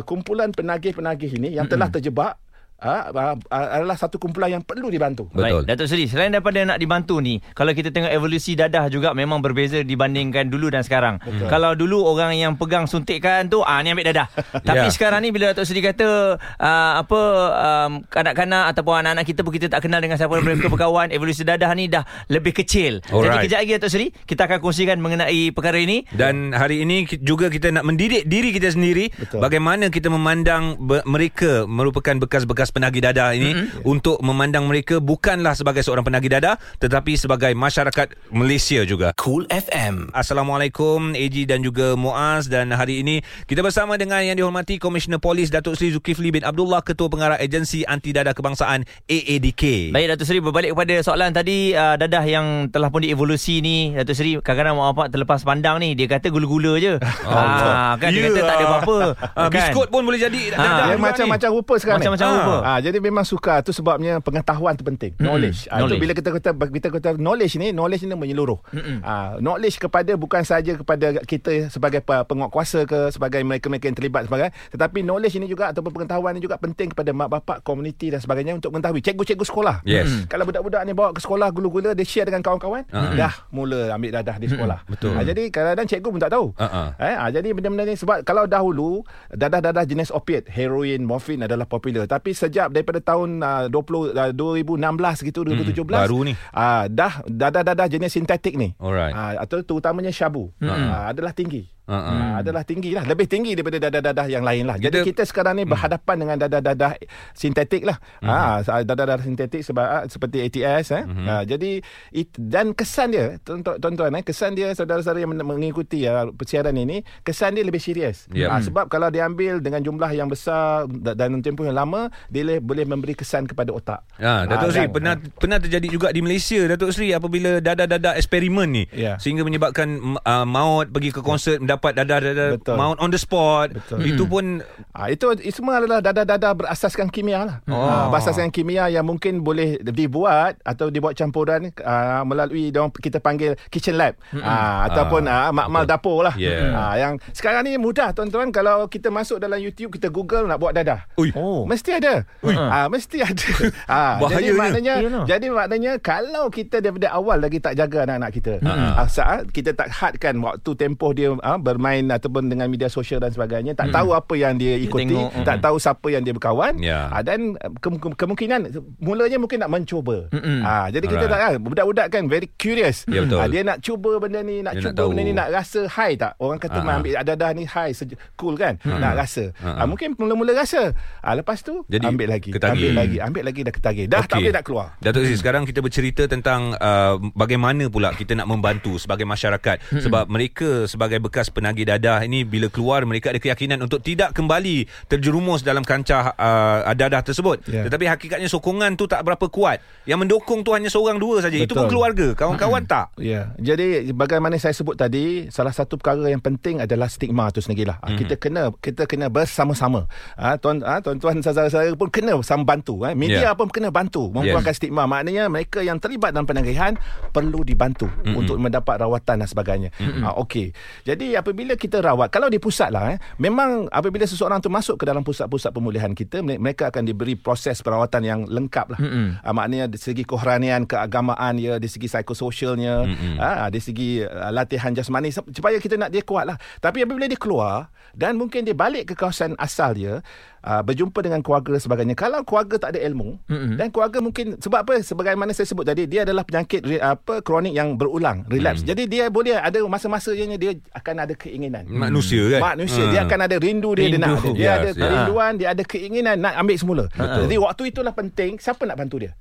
kumpulan penagih-penagih ini yang telah terjebak uh, uh, uh, adalah satu kumpulan yang perlu dibantu.
Betul.
Baik, Datuk Seri, selain daripada nak dibantu ni, kalau kita tengok evolusi dadah juga memang berbeza dibandingkan dulu dan sekarang. Betul. Kalau dulu orang yang pegang suntikan tu, ah ni ambil dadah. Tapi
Ya.
sekarang ni bila Datuk Seri kata uh, apa um, kanak-kanak ataupun anak-anak kita pun kita tak kenal dengan siapa mereka berkawan, evolusi dadah ni dah lebih kecil. Jadi
Alright.
kejap lagi Datuk Seri, kita akan kongsikan mengenai perkara ini.
Dan hari ini juga kita nak mendidik diri kita sendiri
Betul.
bagaimana kita memandang be- mereka merupakan bekas-bekas penagih dadah ini mm-hmm. untuk memandang mereka bukanlah sebagai seorang penagih dadah tetapi sebagai masyarakat Malaysia juga.
Cool FM.
Assalamualaikum AG dan juga Muaz dan hari ini kita bersama dengan yang dihormati Komisioner Polis Datuk Seri Zulkifli bin Abdullah Ketua Pengarah Agensi Anti Dadah Kebangsaan AADK.
Baik Datuk Seri berbalik kepada soalan tadi uh, dadah yang telah pun dievolusi ni Datuk Seri kadang-kadang mak bapak terlepas pandang ni dia kata gula-gula je. ah kan dia
Ya.
kata tak ada apa-apa.
Ah,
kan?
biskut pun boleh jadi
Ah,
dadah
Dia
juga
macam-macam rupa sekarang
Macam-macam
ni.
rupa.
Ah, jadi memang suka tu sebabnya pengetahuan tu penting.
Mm-mm.
Knowledge. Ah,
Knowledge.
Bila kita kata kita kata knowledge ni, knowledge ni menyeluruh. Ah, knowledge kepada bukan saja kepada kita sebagai pe- penguatkuasa ke sebagai mereka-mereka yang terlibat sebagai tetapi knowledge ini juga ataupun pengetahuan ini juga penting kepada mak bapak, komuniti dan sebagainya untuk mengetahui cikgu-cikgu sekolah.
Yes.
Mm. Kalau budak-budak ni bawa ke sekolah gula-gula dia share dengan kawan-kawan,
Ah.
dah mula ambil dadah di sekolah.
betul.
Ah, jadi kadang-kadang cikgu pun tak tahu.
Ah, ah.
Eh, ah, jadi benda-benda ni sebab kalau dahulu dadah-dadah jenis opiat, heroin, morfin adalah popular. Tapi sejak daripada tahun uh, 20 uh, 2016 gitu 2017
baru ni.
ah dah dadah-dadah jenis sintetik ni.
Alright.
Ah, atau terutamanya syabu ah, adalah tinggi.
Ah,
adalah tinggi lah Lebih tinggi daripada dadah-dadah yang lain lah. Jadi
Kita-
kita sekarang ni berhadapan dengan dadah-dadah sintetik lah. Ah, Dadah-dadah sintetik sebab, ah, seperti ATS eh. ah, Jadi it, Dan kesan dia tuan- Tuan-tuan eh, Kesan dia saudara-saudara yang men- mengikuti ah, persiaran ini Kesan dia lebih serius.
Yep.
Ah, Sebab kalau dia ambil dengan jumlah yang besar da- Dan tempoh yang lama Dia le- boleh memberi kesan kepada otak.
Ha, Datuk
Ah,
Seri
dan-
pernah pernah terjadi juga di Malaysia Datuk Seri apabila dadah-dadah eksperimen ni
Ya.
sehingga menyebabkan uh, maut pergi ke konsert mendapat dadah-dadah
Betul.
maut on the spot
Betul.
itu pun
Ah itu itu semua adalah dadah-dadah berasaskan kimia lah.
Oh.
Oh. Ah, berasaskan kimia yang mungkin boleh dibuat atau dibuat campuran ah, melalui dia kita panggil kitchen lab. Ah, ataupun ah, makmal
betul.
dapur lah.
Yeah.
Ah, yang sekarang ni mudah tuan-tuan kalau kita masuk dalam YouTube kita Google nak buat dadah.
Ui.
Oh.
Mesti ada. Ah, mesti ada. Ah, jadi
Bahayanya.
maknanya
Yalah.
jadi maknanya kalau kita daripada awal lagi tak jaga anak-anak kita. Ah, saat kita tak hadkan waktu tempoh dia ah, bermain ataupun dengan media sosial dan sebagainya, tak tahu apa yang dia ikuti,
tengok,
tak
mm.
tahu siapa yang dia berkawan.
Ya.
Ah, dan ke- ke- kemungkinan mulanya mungkin nak mencuba.
Mm-mm.
Ah, jadi kita
Alright.
tak ah, budak-budak kan very curious.
Ya, betul.
Ah, dia nak cuba benda ni, nak
Dia nak
cuba
tahu.
benda ni, nak rasa high tak? Orang kata
Ah, ah.
ambil ada-ada ni high, sejuk, cool kan? Nak rasa.
Ah,
mungkin mula-mula rasa. Ah, lepas tu
Jadi,
ambil lagi.
ketagih.
Ambil lagi, ambil lagi dah ketagih. Dah tak
Okey.
boleh nak keluar.
Datuk Seri sekarang kita bercerita tentang uh, bagaimana pula kita nak membantu sebagai masyarakat
Hmm.
sebab mereka sebagai bekas penagih dadah ini bila keluar mereka ada keyakinan untuk tidak kembali terjerumus dalam kancah uh, dadah tersebut
Ya.
tetapi hakikatnya sokongan tu tak berapa kuat yang mendokong tu hanya seorang dua saja itu pun keluarga kawan-kawan tak
Ya, jadi bagaimana saya sebut tadi, salah satu perkara yang penting adalah stigma tu sendirilah.
Mhm.
Mm. Kita kena kita kena bersama-sama. Ah tuan ah tuan-tuan saudara-saudara pun kena sama bantu eh. Media yeah. pun kena bantu membuangkan yes. stigma. Maknanya mereka yang terlibat dalam penagihan perlu dibantu mm-hmm. untuk mendapat rawatan dan sebagainya. Mm-hmm. Ah okey. Jadi apabila kita rawat, kalau di pusat lah, eh, memang apabila seseorang tu masuk ke dalam pusat-pusat pemulihan kita, me- mereka akan diberi proses perawatan yang lengkap lah.
Mm-mm.
Uh, maknanya dari segi kerohanian, keagamaan ya, dari segi psikososialnya, uh, dari segi uh, latihan jasmani sup- supaya kita nak dia kuat lah. Tapi apabila dia keluar dan mungkin dia balik ke kawasan asal dia, uh, berjumpa dengan keluarga dan sebagainya. Kalau keluarga tak ada ilmu
Mm-mm.
dan keluarga mungkin sebab apa? Sebagaimana saya sebut tadi, dia adalah penyakit apa kronik yang berulang, relapse. Jadi dia boleh ada masa-masanya dia akan ada keinginan.
Manusia kan?
Manusia
Ha.
dia akan ada rindu dia dia nak
Rindu.
ada. dia
Yes,
ada kerinduan dia ada keinginan nak ambil semula jadi waktu itulah penting siapa nak bantu dia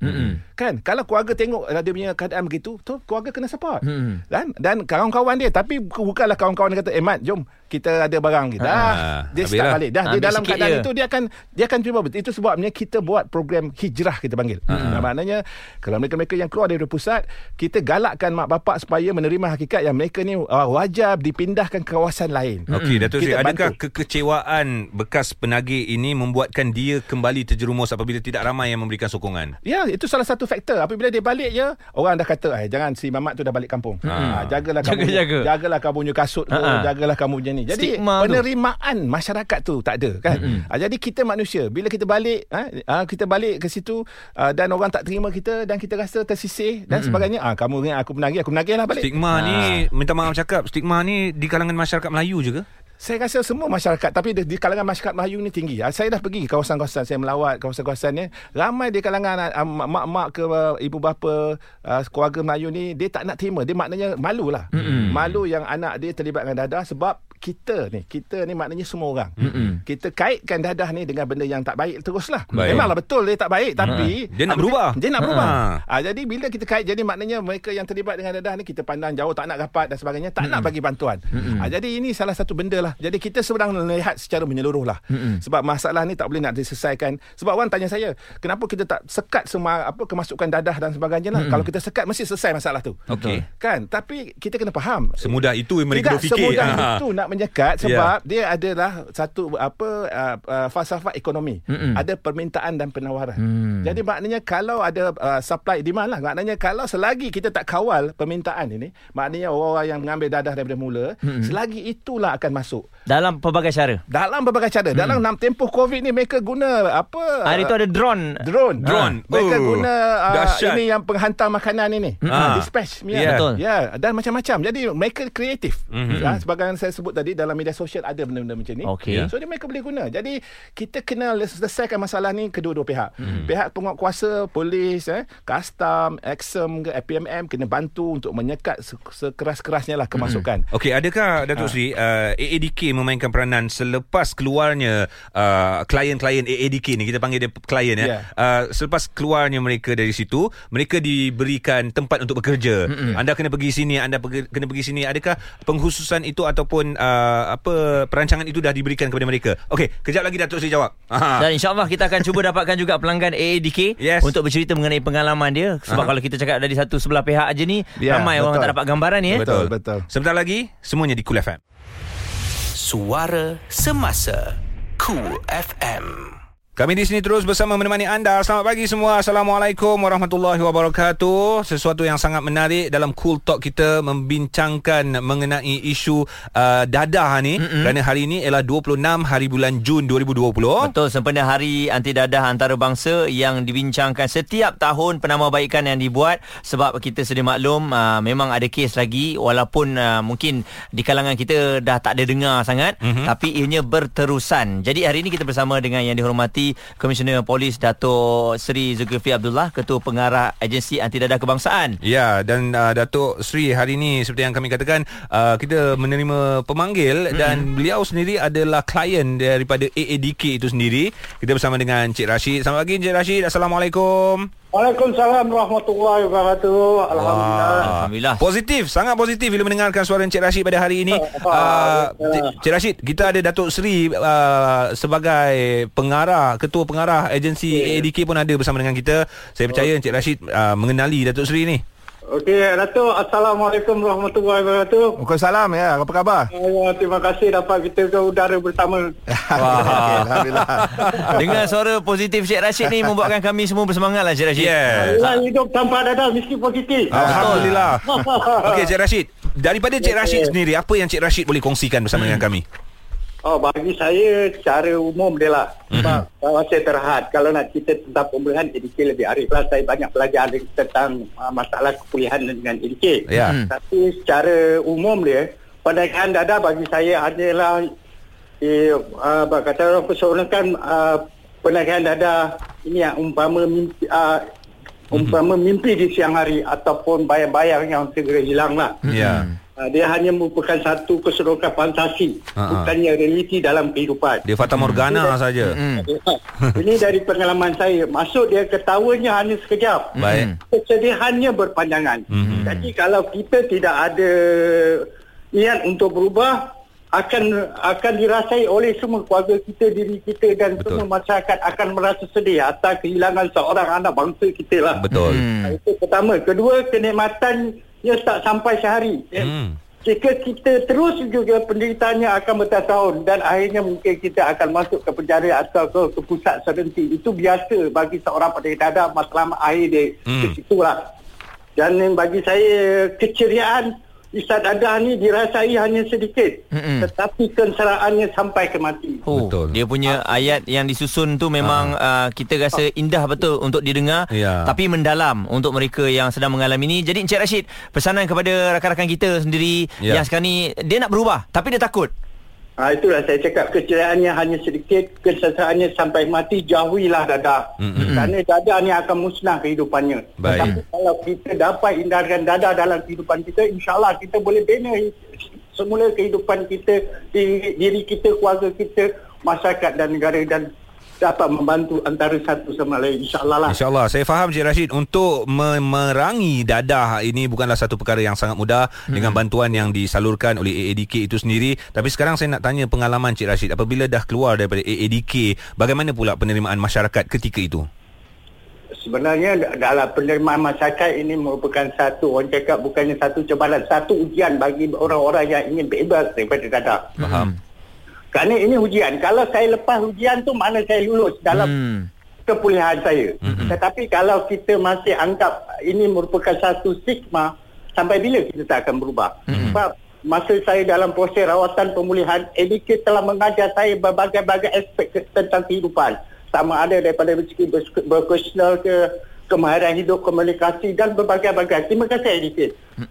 kan kalau keluarga tengok dia punya keadaan begitu tu keluarga kena support
Mm-mm.
dan dan kawan-kawan dia tapi bu- bukanlah kawan-kawan dia kata eh Mat jom kita ada barang kita
Ha,
ah, dia start
lah.
balik dah dia
Ambil
dalam keadaan itu dia akan dia akan cuba betul itu sebabnya kita buat program hijrah kita panggil Nah, maknanya kalau mereka-mereka yang keluar dari pusat kita galakkan mak bapak supaya menerima hakikat yang mereka ni uh, wajar dipindahkan ke kawasan lain
Okey, Datuk Sri, adakah
bantu.
kekecewaan bekas penagih ini membuatkan dia kembali terjerumus apabila tidak ramai yang memberikan sokongan?
Ya, itu salah satu faktor. Apabila dia balik je, orang dah kata, "Eh, jangan si Mamat tu dah balik kampung." Ha, jagalah kamu. Jagalah kamu punya kasut tu,
Ha-ha.
jagalah kamu punya ni. Jadi
Stigma tu.
penerimaan masyarakat tu tak ada kan. Ha, jadi kita manusia, bila kita balik, ha, ha, kita balik ke situ ha, dan orang tak terima kita dan kita rasa tersisih dan sebagainya, ah kamu ingat aku menagih, aku menagih lah balik.
Stigma ni, minta maaf cakap, stigma ni di kalangan masyarakat Melayu je ke?
Saya rasa semua masyarakat tapi di, di kalangan masyarakat Melayu ni tinggi. Ah, Saya dah pergi kawasan-kawasan saya melawat kawasan-kawasan ni ramai di kalangan ah, mak-mak ke ah, ibu bapa ah, keluarga Melayu ni dia tak nak terima. Dia maknanya malu lah. Mm-hmm. Malu yang anak dia terlibat dengan dadah sebab kita ni kita ni maknanya semua orang.
Mm-mm.
Kita kaitkan dadah ni dengan benda yang tak baik teruslah.
Baik.
Memanglah betul dia tak baik tapi
Dia nak berubah.
Dia nak berubah.
Ha.
Ah, jadi bila kita kait jadi maknanya mereka yang terlibat dengan dadah ni kita pandang jauh tak nak rapat dan sebagainya tak nak bagi bantuan. Ah, jadi ini salah satu benda lah. Jadi kita sedang melihat secara menyeluruh lah. Sebab masalah ni tak boleh nak diselesaikan. Sebab orang tanya saya, kenapa kita tak sekat semua apa kemasukan dadah dan sebagainya lah. Kalau kita sekat mesti selesai masalah tu.
Okey.
Kan? Tapi kita kena faham.
Semudah itu mereka
Tidak
berfikir.
semudah
Ha.
itu nak menyekat
Ya.
sebab dia adalah satu apa uh, uh, falsafah ekonomi.
Mm-mm.
Ada permintaan dan penawaran.
Hmm.
Jadi maknanya kalau ada uh, supply demand lah. Maknanya kalau selagi kita tak kawal permintaan ini, maknanya orang-orang yang mengambil dadah daripada mula, selagi itulah akan masuk.
Dalam pelbagai cara.
Dalam berbagai cara. Dalam enam tempoh COVID ni mereka guna apa?
Hari tu ada drone.
drone.
Drone.
Ha, mereka
Oh,
guna uh,
dahsyat.
ini yang penghantar makanan ini.
Ah.
Uh, dispatch.
Ya.
Ya.
Betul.
Ya, dan macam-macam. Jadi mereka kreatif.
Mhm.
Mm-hmm. Ha, sebagaimana saya sebut tadi dalam media sosial ada benda-benda macam ni.
Okey.
So dia mereka boleh guna. Jadi kita kena selesaikan masalah ni kedua-dua pihak. Mm-hmm. Pihak penguatkuasa, polis, eh, custom, Exum ke APMM kena bantu untuk menyekat se- sekeras-kerasnya lah kemasukan.
Okey, adakah Datuk
Ha.
Sri uh, AADK memainkan peranan selepas keluarnya uh, klien-klien AADK ni kita panggil dia klien ya.
Ya.
Uh, selepas keluarnya mereka dari situ, mereka diberikan tempat untuk bekerja. Mm-mm. Anda kena pergi sini, anda pergi, kena pergi sini. Adakah penghususan itu ataupun uh, apa perancangan itu dah diberikan kepada mereka? Okey, kejap lagi Datuk Sri jawab. Aha.
Dan insyaAllah kita akan cuba dapatkan juga pelanggan AADK
Yes.
untuk bercerita mengenai pengalaman dia. Sebab
Aha.
kalau kita cakap dari satu sebelah pihak aja ni,
Ya,
ramai orang
betul.
tak dapat gambaran ni. Eh.
Betul, betul.
Sebentar lagi semuanya di Cool FM.
Suara Semasa Cool FM.
Kami di sini terus bersama menemani anda. Selamat pagi semua. Assalamualaikum warahmatullahi wabarakatuh. Sesuatu yang sangat menarik dalam Cool Talk kita membincangkan mengenai isu uh, dadah ni. Mm-hmm. Kerana hari ini ialah 26 hari bulan Jun 2020.
Betul, sempena Hari Anti Dadah Antarabangsa yang dibincangkan setiap tahun penambahbaikan yang dibuat sebab kita sedia maklum uh, memang ada kes lagi walaupun uh, mungkin di kalangan kita dah tak ada dengar sangat mm-hmm. tapi ianya berterusan. Jadi hari ini kita bersama dengan yang dihormati Komisioner Polis Dato' Seri Zulkifli Abdullah Ketua Pengarah Agensi Anti Dadah Kebangsaan.
Ya dan uh, Datuk Sri hari ini seperti yang kami katakan uh, kita menerima pemanggil mm-hmm. dan beliau sendiri adalah klien daripada AADK itu sendiri. Kita bersama dengan Cik Rashid. Selamat pagi Cik Rashid. Assalamualaikum.
Waalaikumsalam warahmatullahi wabarakatuh. Alhamdulillah.
Alhamdulillah.
Positif, sangat positif bila mendengarkan suara Encik Rashid pada hari ini. Uh, Cik- Cik Rashid, kita ada Datuk Seri uh, sebagai pengarah, ketua pengarah agensi AADK pun ada bersama dengan kita. Saya percaya Encik Rashid uh, mengenali Datuk Seri ni.
Okey, Datuk. Assalamualaikum warahmatullahi wabarakatuh.
Waalaikumsalam ya. Apa khabar?
Uh, terima kasih dapat kita ke udara bersama.
Okey, Alhamdulillah.
Dengan suara positif Syed Rashid ni membuatkan kami semua bersemangat lah Syed Rashid.
Yes.
Orang hidup tanpa dadah mesti positif.
Alhamdulillah. Okey Cik Rashid, Daripada Cik Rashid sendiri, apa yang Cik Rashid boleh kongsikan bersama dengan kami?
Oh, bagi saya secara umum dia lah. Sebab kalau saya terhad, kalau nak cerita tentang pemulihan EDK lebih arif lah. Saya banyak belajar tentang uh, masalah kepulihan dengan EDK.
Ya.
Hmm.
Tapi secara umum dia, penaikan dada bagi saya hanyalah eh, uh, kata orang persoalan uh, penaikan dada ini yang umpama mimpi, uh, umpama mimpi di siang hari ataupun bayang-bayang yang segera hilang lah.
Ya.
Uh, dia hanya merupakan satu keserokan fantasi,
Ha, ha.
bukannya realiti dalam kehidupan.
Dia Fata Morgana saja.
Hmm.
Ini dari pengalaman saya. Masuk dia ketawanya hanya sekejap.
Baik.
Kesedihannya berpanjangan.
Mhm.
Jadi kalau kita tidak ada niat untuk berubah akan akan dirasai oleh semua keluarga kita, diri kita dan
Betul.
semua masyarakat akan merasa sedih atas kehilangan seorang anak bangsa kita lah.
Betul.
Hmm. Itu pertama. Kedua, kenikmatannya tak sampai sehari.
Hmm.
Jika kita terus juga penderitaannya akan bertahun-tahun dan akhirnya mungkin kita akan masuk ke penjara atau ke, ke pusat serenti. Itu biasa bagi seorang penderita dada masalah akhir dia
Hmm.
situ lah. Dan bagi saya keceriaan Isat dada ni dirasai hanya sedikit
Mm-mm.
tetapi kenseraannya sampai ke mati.
Oh,
Betul.
Dia punya ayat yang disusun tu memang uh, kita rasa indah betul untuk didengar
Ya.
tapi mendalam untuk mereka yang sedang mengalami ini. Jadi Encik Rashid, pesanan kepada rakan-rakan kita sendiri
Ya.
yang sekarang ni dia nak berubah tapi dia takut.
Ha, itulah saya cakap keceriaannya hanya sedikit, keseseraannya sampai mati jauhilah dada.
Mm-mm.
Kerana dada ni akan musnah kehidupannya.
Baik.
Tapi kalau kita dapat hindarkan dada dalam kehidupan kita, insyaAllah kita boleh bina semula kehidupan kita, diri, diri kita, keluarga kita, masyarakat dan negara dan dapat membantu antara satu sama lain. InsyaAllah lah.
InsyaAllah Saya faham Cik Rashid Untuk memerangi dadah Ini bukanlah satu perkara yang sangat mudah hmm. Dengan bantuan yang disalurkan oleh AADK itu sendiri Tapi sekarang saya nak tanya pengalaman Cik Rashid Apabila dah keluar daripada AADK Bagaimana pula penerimaan masyarakat ketika itu?
Sebenarnya da- dalam penerimaan masyarakat ini merupakan satu orang cakap bukannya satu cabaran, satu ujian bagi orang-orang yang ingin bebas daripada dadah.
Faham?
Kerana ini ujian. Kalau saya lepas ujian tu mana saya lulus dalam
Hmm.
kepulihan saya. Tetapi kalau kita masih anggap ini merupakan satu stigma, sampai bila kita tak akan berubah? Sebab masa saya dalam proses rawatan pemulihan, EDK telah mengajar saya berbagai-bagai aspek tentang kehidupan. Sama ada daripada segi bers- berprofesional ke kemahiran hidup, komunikasi dan berbagai-bagai. Terima kasih EDK.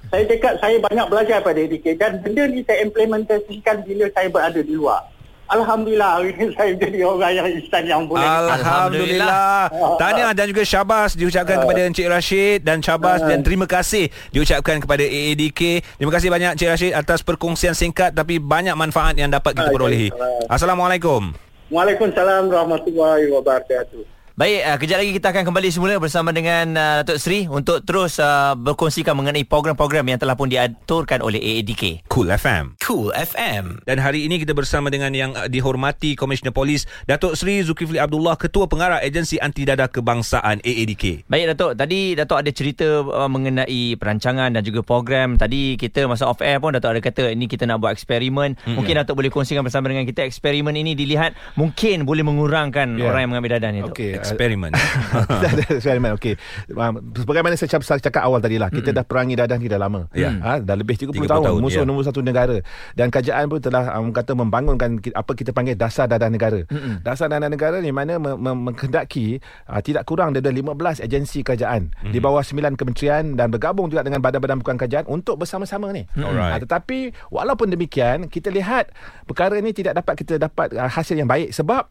Saya cakap saya banyak belajar pada EDK dan benda ni saya implementasikan bila saya berada di luar. Alhamdulillah hari ini saya jadi orang yang instan yang boleh
Alhamdulillah. Tahniah dan juga syabas diucapkan kepada Encik Rashid dan syabas dan terima kasih diucapkan kepada AADK. Terima kasih banyak Encik Rashid atas perkongsian singkat tapi banyak manfaat yang dapat kita perolehi. Assalamualaikum.
Waalaikumsalam warahmatullahi wabarakatuh.
Baik, uh, kejap lagi kita akan kembali semula bersama dengan uh, Datuk Seri untuk terus uh, berkongsikan mengenai program-program yang telah pun diaturkan oleh AADK.
Cool FM.
Cool FM.
Dan hari ini kita bersama dengan yang uh, dihormati Komisioner Polis Datuk Seri Zulkifli Abdullah Ketua Pengarah Agensi Anti Dadah Kebangsaan AADK.
Baik Datuk, tadi Datuk ada cerita uh, mengenai perancangan dan juga program. Tadi kita masa off air pun Datuk ada kata ini kita nak buat eksperimen. Mm-hmm. Mungkin Datuk boleh kongsikan bersama dengan kita eksperimen ini dilihat mungkin boleh mengurangkan yeah. orang yang mengambil dadah ni Datuk.
Okey.
Eksperimen.
Dah ada eksperimen okey. Um, Sebagaimana saya cakap, saya cakap awal tadi lah, kita dah perangi dadah ni dah lama.
Ya.
Ha, dah lebih 30,
30
tahun,
tahun,
musuh
ya.
nombor satu negara. Dan kerajaan pun telah um, kata membangunkan apa kita panggil dasar dadah negara.
Mm-mm.
Dasar dadah negara ni mana me- me- menghendaki uh, tidak kurang daripada 15 agensi kerajaan di bawah 9 kementerian dan bergabung juga dengan badan-badan bukan kerajaan untuk bersama-sama ni.
Alright.
Ah, tetapi walaupun demikian kita lihat perkara ini tidak dapat kita dapat uh, hasil yang baik sebab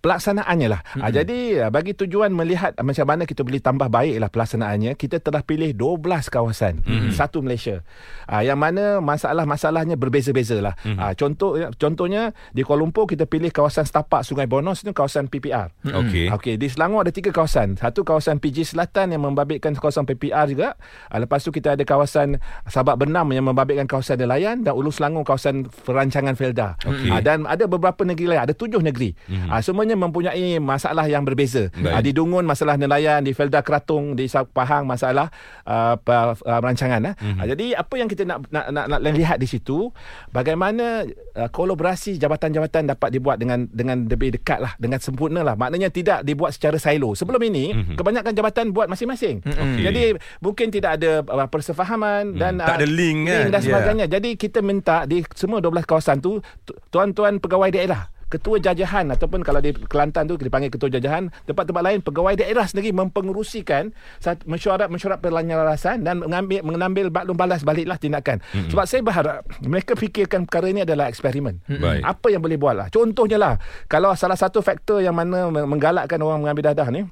pelaksanaannya lah. Mm-hmm. Uh, jadi uh, bagi tujuan melihat macam mana kita boleh tambah baiklah pelaksanaannya, kita telah pilih 12 kawasan. Mm-hmm. Satu Malaysia. Uh, yang mana masalah-masalahnya berbeza-beza lah. Mm-hmm. Uh, contoh contohnya di Kuala Lumpur kita pilih kawasan setapak Sungai Bonos itu kawasan PPR.
Okey.
Okey, di Selangor ada tiga kawasan. Satu kawasan PG Selatan yang membabitkan kawasan PPR juga. Uh, lepas tu kita ada kawasan Sabak Bernam yang membabitkan kawasan nelayan dan Ulu Selangor kawasan perancangan Felda.
Okey.
Uh, dan ada beberapa negeri lain, ada tujuh negeri. Mm-hmm. Uh, semuanya kesemuanya mempunyai masalah yang berbeza.
Baik.
Uh, di Dungun masalah nelayan, di Felda Keratung, di Pahang masalah uh, pa, uh, rancangan. Uh.
Mhm.
Uh, jadi apa yang kita nak nak, nak, nak lihat di situ bagaimana uh, kolaborasi jabatan-jabatan dapat dibuat dengan dengan lebih dekat lah, dengan sempurna lah. Maknanya tidak dibuat secara silo. Sebelum ini
Mhm.
kebanyakan jabatan buat masing-masing.
Okey.
Jadi mungkin tidak ada uh, persefahaman dan
Hmm. Tak ada link kan?
dan
Ya.
sebagainya. Jadi kita minta di semua 12 kawasan tu- tuan-tuan pegawai daerah ketua jajahan ataupun kalau di Kelantan tu dipanggil ketua jajahan tempat-tempat lain pegawai daerah sendiri mempengerusikan mesyuarat-mesyuarat penyelarasan dan mengambil mengambil baklum balas baliklah tindakan mm-hmm. sebab saya berharap mereka fikirkan perkara ini adalah eksperimen
Baik.
apa yang boleh buat lah contohnya lah kalau salah satu faktor yang mana menggalakkan orang mengambil dadah ni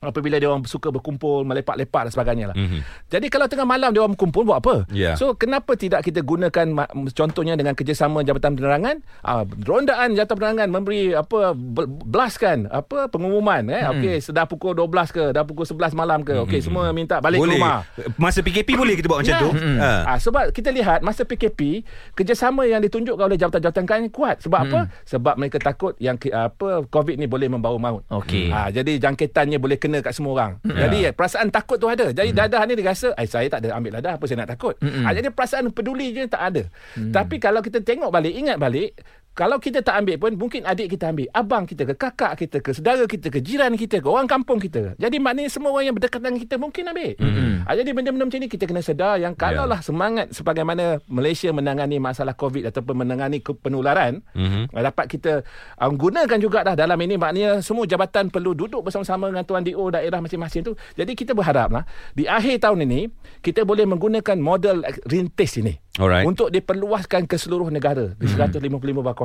apabila dia orang suka berkumpul melepak-lepak dan sebagainya lah.
Mhm.
Jadi kalau tengah malam dia orang berkumpul buat apa?
Ya.
So kenapa tidak kita gunakan contohnya dengan kerjasama Jabatan Penerangan, ah, rondaan Jabatan Penerangan memberi apa blaskan apa pengumuman eh
Hmm.
okey sudah pukul 12 ke dah pukul 11 malam ke okey semua minta balik
boleh.
ke rumah.
Masa PKP boleh kita buat macam
Ya.
tu. Ha.
Ah, sebab kita lihat masa PKP kerjasama yang ditunjukkan oleh jabatan-jabatan kan kuat. Sebab apa? Sebab mereka takut yang ki- apa COVID ni boleh membawa maut.
Okey.
Ah, jadi jangkitannya boleh kena kat semua orang.
Ya.
Jadi perasaan takut tu ada. Jadi dadah ni dia rasa, "Eh saya tak ada ambil dadah, apa saya nak takut?" Ah, jadi perasaan peduli je tak ada. Tapi kalau kita tengok balik, ingat balik, kalau kita tak ambil pun mungkin adik kita ambil, abang kita ke, kakak kita ke, saudara kita ke, jiran kita ke, orang kampung kita. Jadi maknanya semua orang yang berdekatan dengan kita mungkin ambil. Ah, jadi benda-benda macam ni kita kena sedar yang kalaulah semangat sebagaimana Malaysia menangani masalah COVID ataupun menangani ke- penularan,
Mhm.
uh, dapat kita uh, gunakan juga dah dalam ini maknanya semua jabatan perlu duduk bersama-sama dengan tuan DO daerah masing-masing tu. Jadi kita berharaplah di akhir tahun ini kita boleh menggunakan model eh, rintis ini.
Alright.
Untuk diperluaskan ke seluruh negara di 155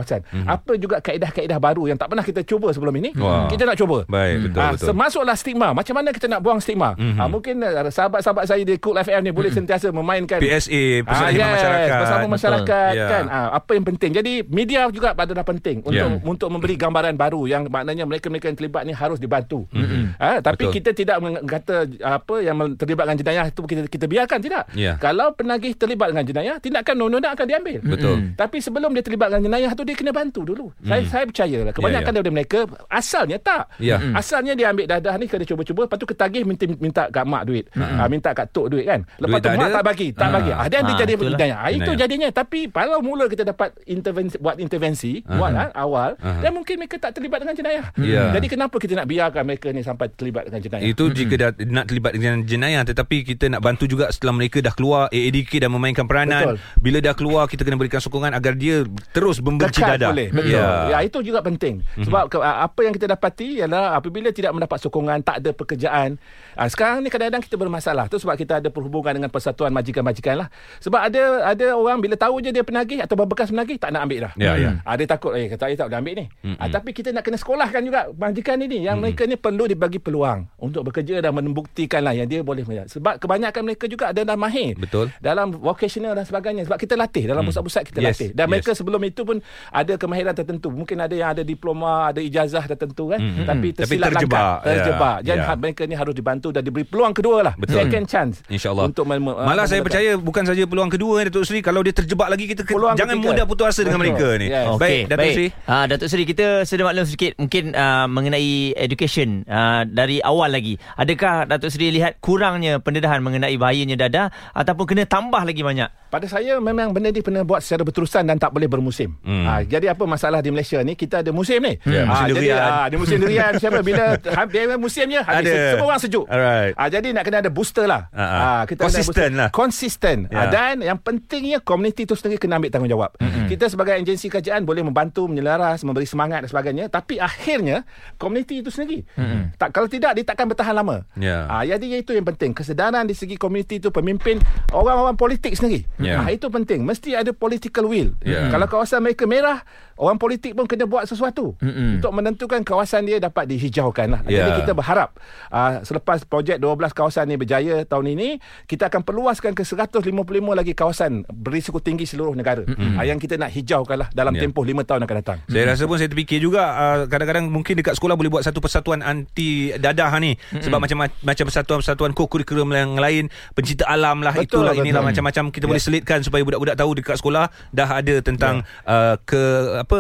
kawasan. Apa juga kaedah-kaedah baru yang tak pernah kita cuba sebelum ini.
Wah.
Kita nak cuba.
Baik, betul,
Ah,
betul.
Termasuklah stigma. Macam mana kita nak buang stigma? Ah, mungkin uh, sahabat-sahabat saya di Cool FM ni boleh sentiasa memainkan
PSA, Pusat
Ah,
Khidmat
yes,
Masyarakat.
bersama masyarakat
Ya.
kan. Ah, apa yang penting. Jadi media juga pada penting untuk
Ya.
untuk memberi gambaran baru yang maknanya mereka-mereka yang terlibat ni harus dibantu.
Mhm.
Ah, tapi
Betul.
kita tidak kata apa yang terlibat dengan jenayah itu kita kita biarkan tidak.
Ya.
Kalau penagih terlibat dengan jenayah, tindakan undang-undang akan diambil.
Betul.
Tapi sebelum dia terlibat dengan jenayah tu dia kena bantu dulu. Saya saya percaya lah kebanyakan
Ya, ya.
daripada mereka asalnya tak.
Ya.
Mm. Asalnya dia ambil dadah ni kena cuba-cuba lepas tu ketagih minta minta kat mak duit. Ah, minta kat tok duit kan. Lepas
Duit
tu
tak
mak
ada.
tak bagi, tak
Ah.
bagi. Ah, dan dia
Ah,
jadi
itulah.
Ah, itu jadinya tapi kalau mula kita dapat intervensi buat intervensi
Aha.
buat ah, awal
Aha.
dan mungkin mereka tak terlibat dengan jenayah.
Ya.
Jadi kenapa kita nak biarkan mereka ni sampai terlibat dengan jenayah?
Itu jika dah nak terlibat dengan jenayah tetapi kita nak bantu juga setelah mereka dah keluar AADK dah memainkan peranan
Betul.
bila dah keluar kita kena berikan sokongan agar dia terus membenci
Kekal
dadah.
boleh. Betul.
Ya.
ya. itu juga penting. Sebab ke, ah, apa yang kita dapati ialah apabila tidak mendapat sokongan tak ada pekerjaan. Ah, sekarang ni kadang-kadang kita bermasalah tu sebab kita ada perhubungan dengan persatuan majikan-majikan lah. Sebab ada ada orang bila tahu je dia penagih atau bekas penagih tak nak ambil dah.
Ya, ya.
Ah, dia takut eh kata saya tak boleh ambil ni. Ah, tapi kita nak kena sekolahkan juga majikan ini. Yang mereka ni perlu dibagi peluang untuk bekerja dan membuktikan lah yang dia boleh sebab kebanyakan mereka juga ada dah mahir
Betul.
dalam vocational dan sebagainya. Sebab kita latih dalam pusat-pusat kita
Yes,
latih. Dan
yes.
mereka sebelum itu pun ada kemahiran tertentu mungkin ada yang ada diploma ada ijazah tertentu kan
Mhm.
tapi
Tapi
tersilap
terjebak,
langkah
ya,
terjebak jadi
ya.
mereka ni harus dibantu dan diberi peluang kedua lah
Betul.
second chance
InsyaAllah
untuk mem-
Malah saya percaya Bukan saja peluang kedua eh, Datuk Seri Kalau dia terjebak lagi Kita ke,
Peluang
jangan
ketiga.
mudah putus asa Dengan
Betul.
mereka ni
Yes.
Baik Datuk
baik.
Seri
Ah, Datuk Seri kita sedia maklum sedikit mungkin uh, mengenai education uh, dari awal lagi. Adakah Datuk Seri lihat kurangnya pendedahan mengenai bahayanya dadah ataupun kena tambah lagi banyak?
Pada saya memang benda ni pernah buat secara berterusan dan tak boleh bermusim.
Hmm.
Ha, jadi apa masalah di Malaysia ni kita ada musim ni.
Ya, musim
Ah, jadi
durian.
ah, di musim durian siapa bila ha- dia musimnya habis
Ada.
semua orang sejuk.
Alright.
Ah, jadi nak kena ada booster lah.
Ah, ah.
Ah, kita ada
Konsisten lah.
Konsisten.
Ya.
Ah, dan yang pentingnya komuniti itu sendiri kena ambil tanggungjawab. Mm-hmm. Kita sebagai agensi kerajaan boleh membantu, menyelaras, memberi semangat dan sebagainya. Tapi akhirnya komuniti itu sendiri. Mm-hmm. Tak kalau tidak dia takkan bertahan lama.
Ya.
Ah, jadi itu yang penting. Kesedaran di segi komuniti itu pemimpin orang-orang politik sendiri.
Ya.
Ah, itu penting. Mesti ada political will.
Ya.
Kalau kawasan mereka merah, 啦。Orang politik pun kena buat sesuatu
Mm-mm.
untuk menentukan kawasan dia dapat dihijaukan lah.
Ya.
Jadi kita berharap uh, selepas projek 12 kawasan ni berjaya tahun ini, kita akan perluaskan ke 155 lagi kawasan berisiko tinggi seluruh negara. Uh, yang kita nak hijaukan lah dalam
Ya.
tempoh 5 tahun akan datang.
Saya rasa pun saya terfikir juga uh, kadang-kadang mungkin dekat sekolah boleh buat satu persatuan anti dadah ni sebab macam macam persatuan-persatuan kurikulum yang lain pencinta alam lah
Betul,
itulah inilah
betul.
macam-macam kita
Ya.
boleh selitkan supaya budak-budak tahu dekat sekolah dah ada tentang uh, ke apa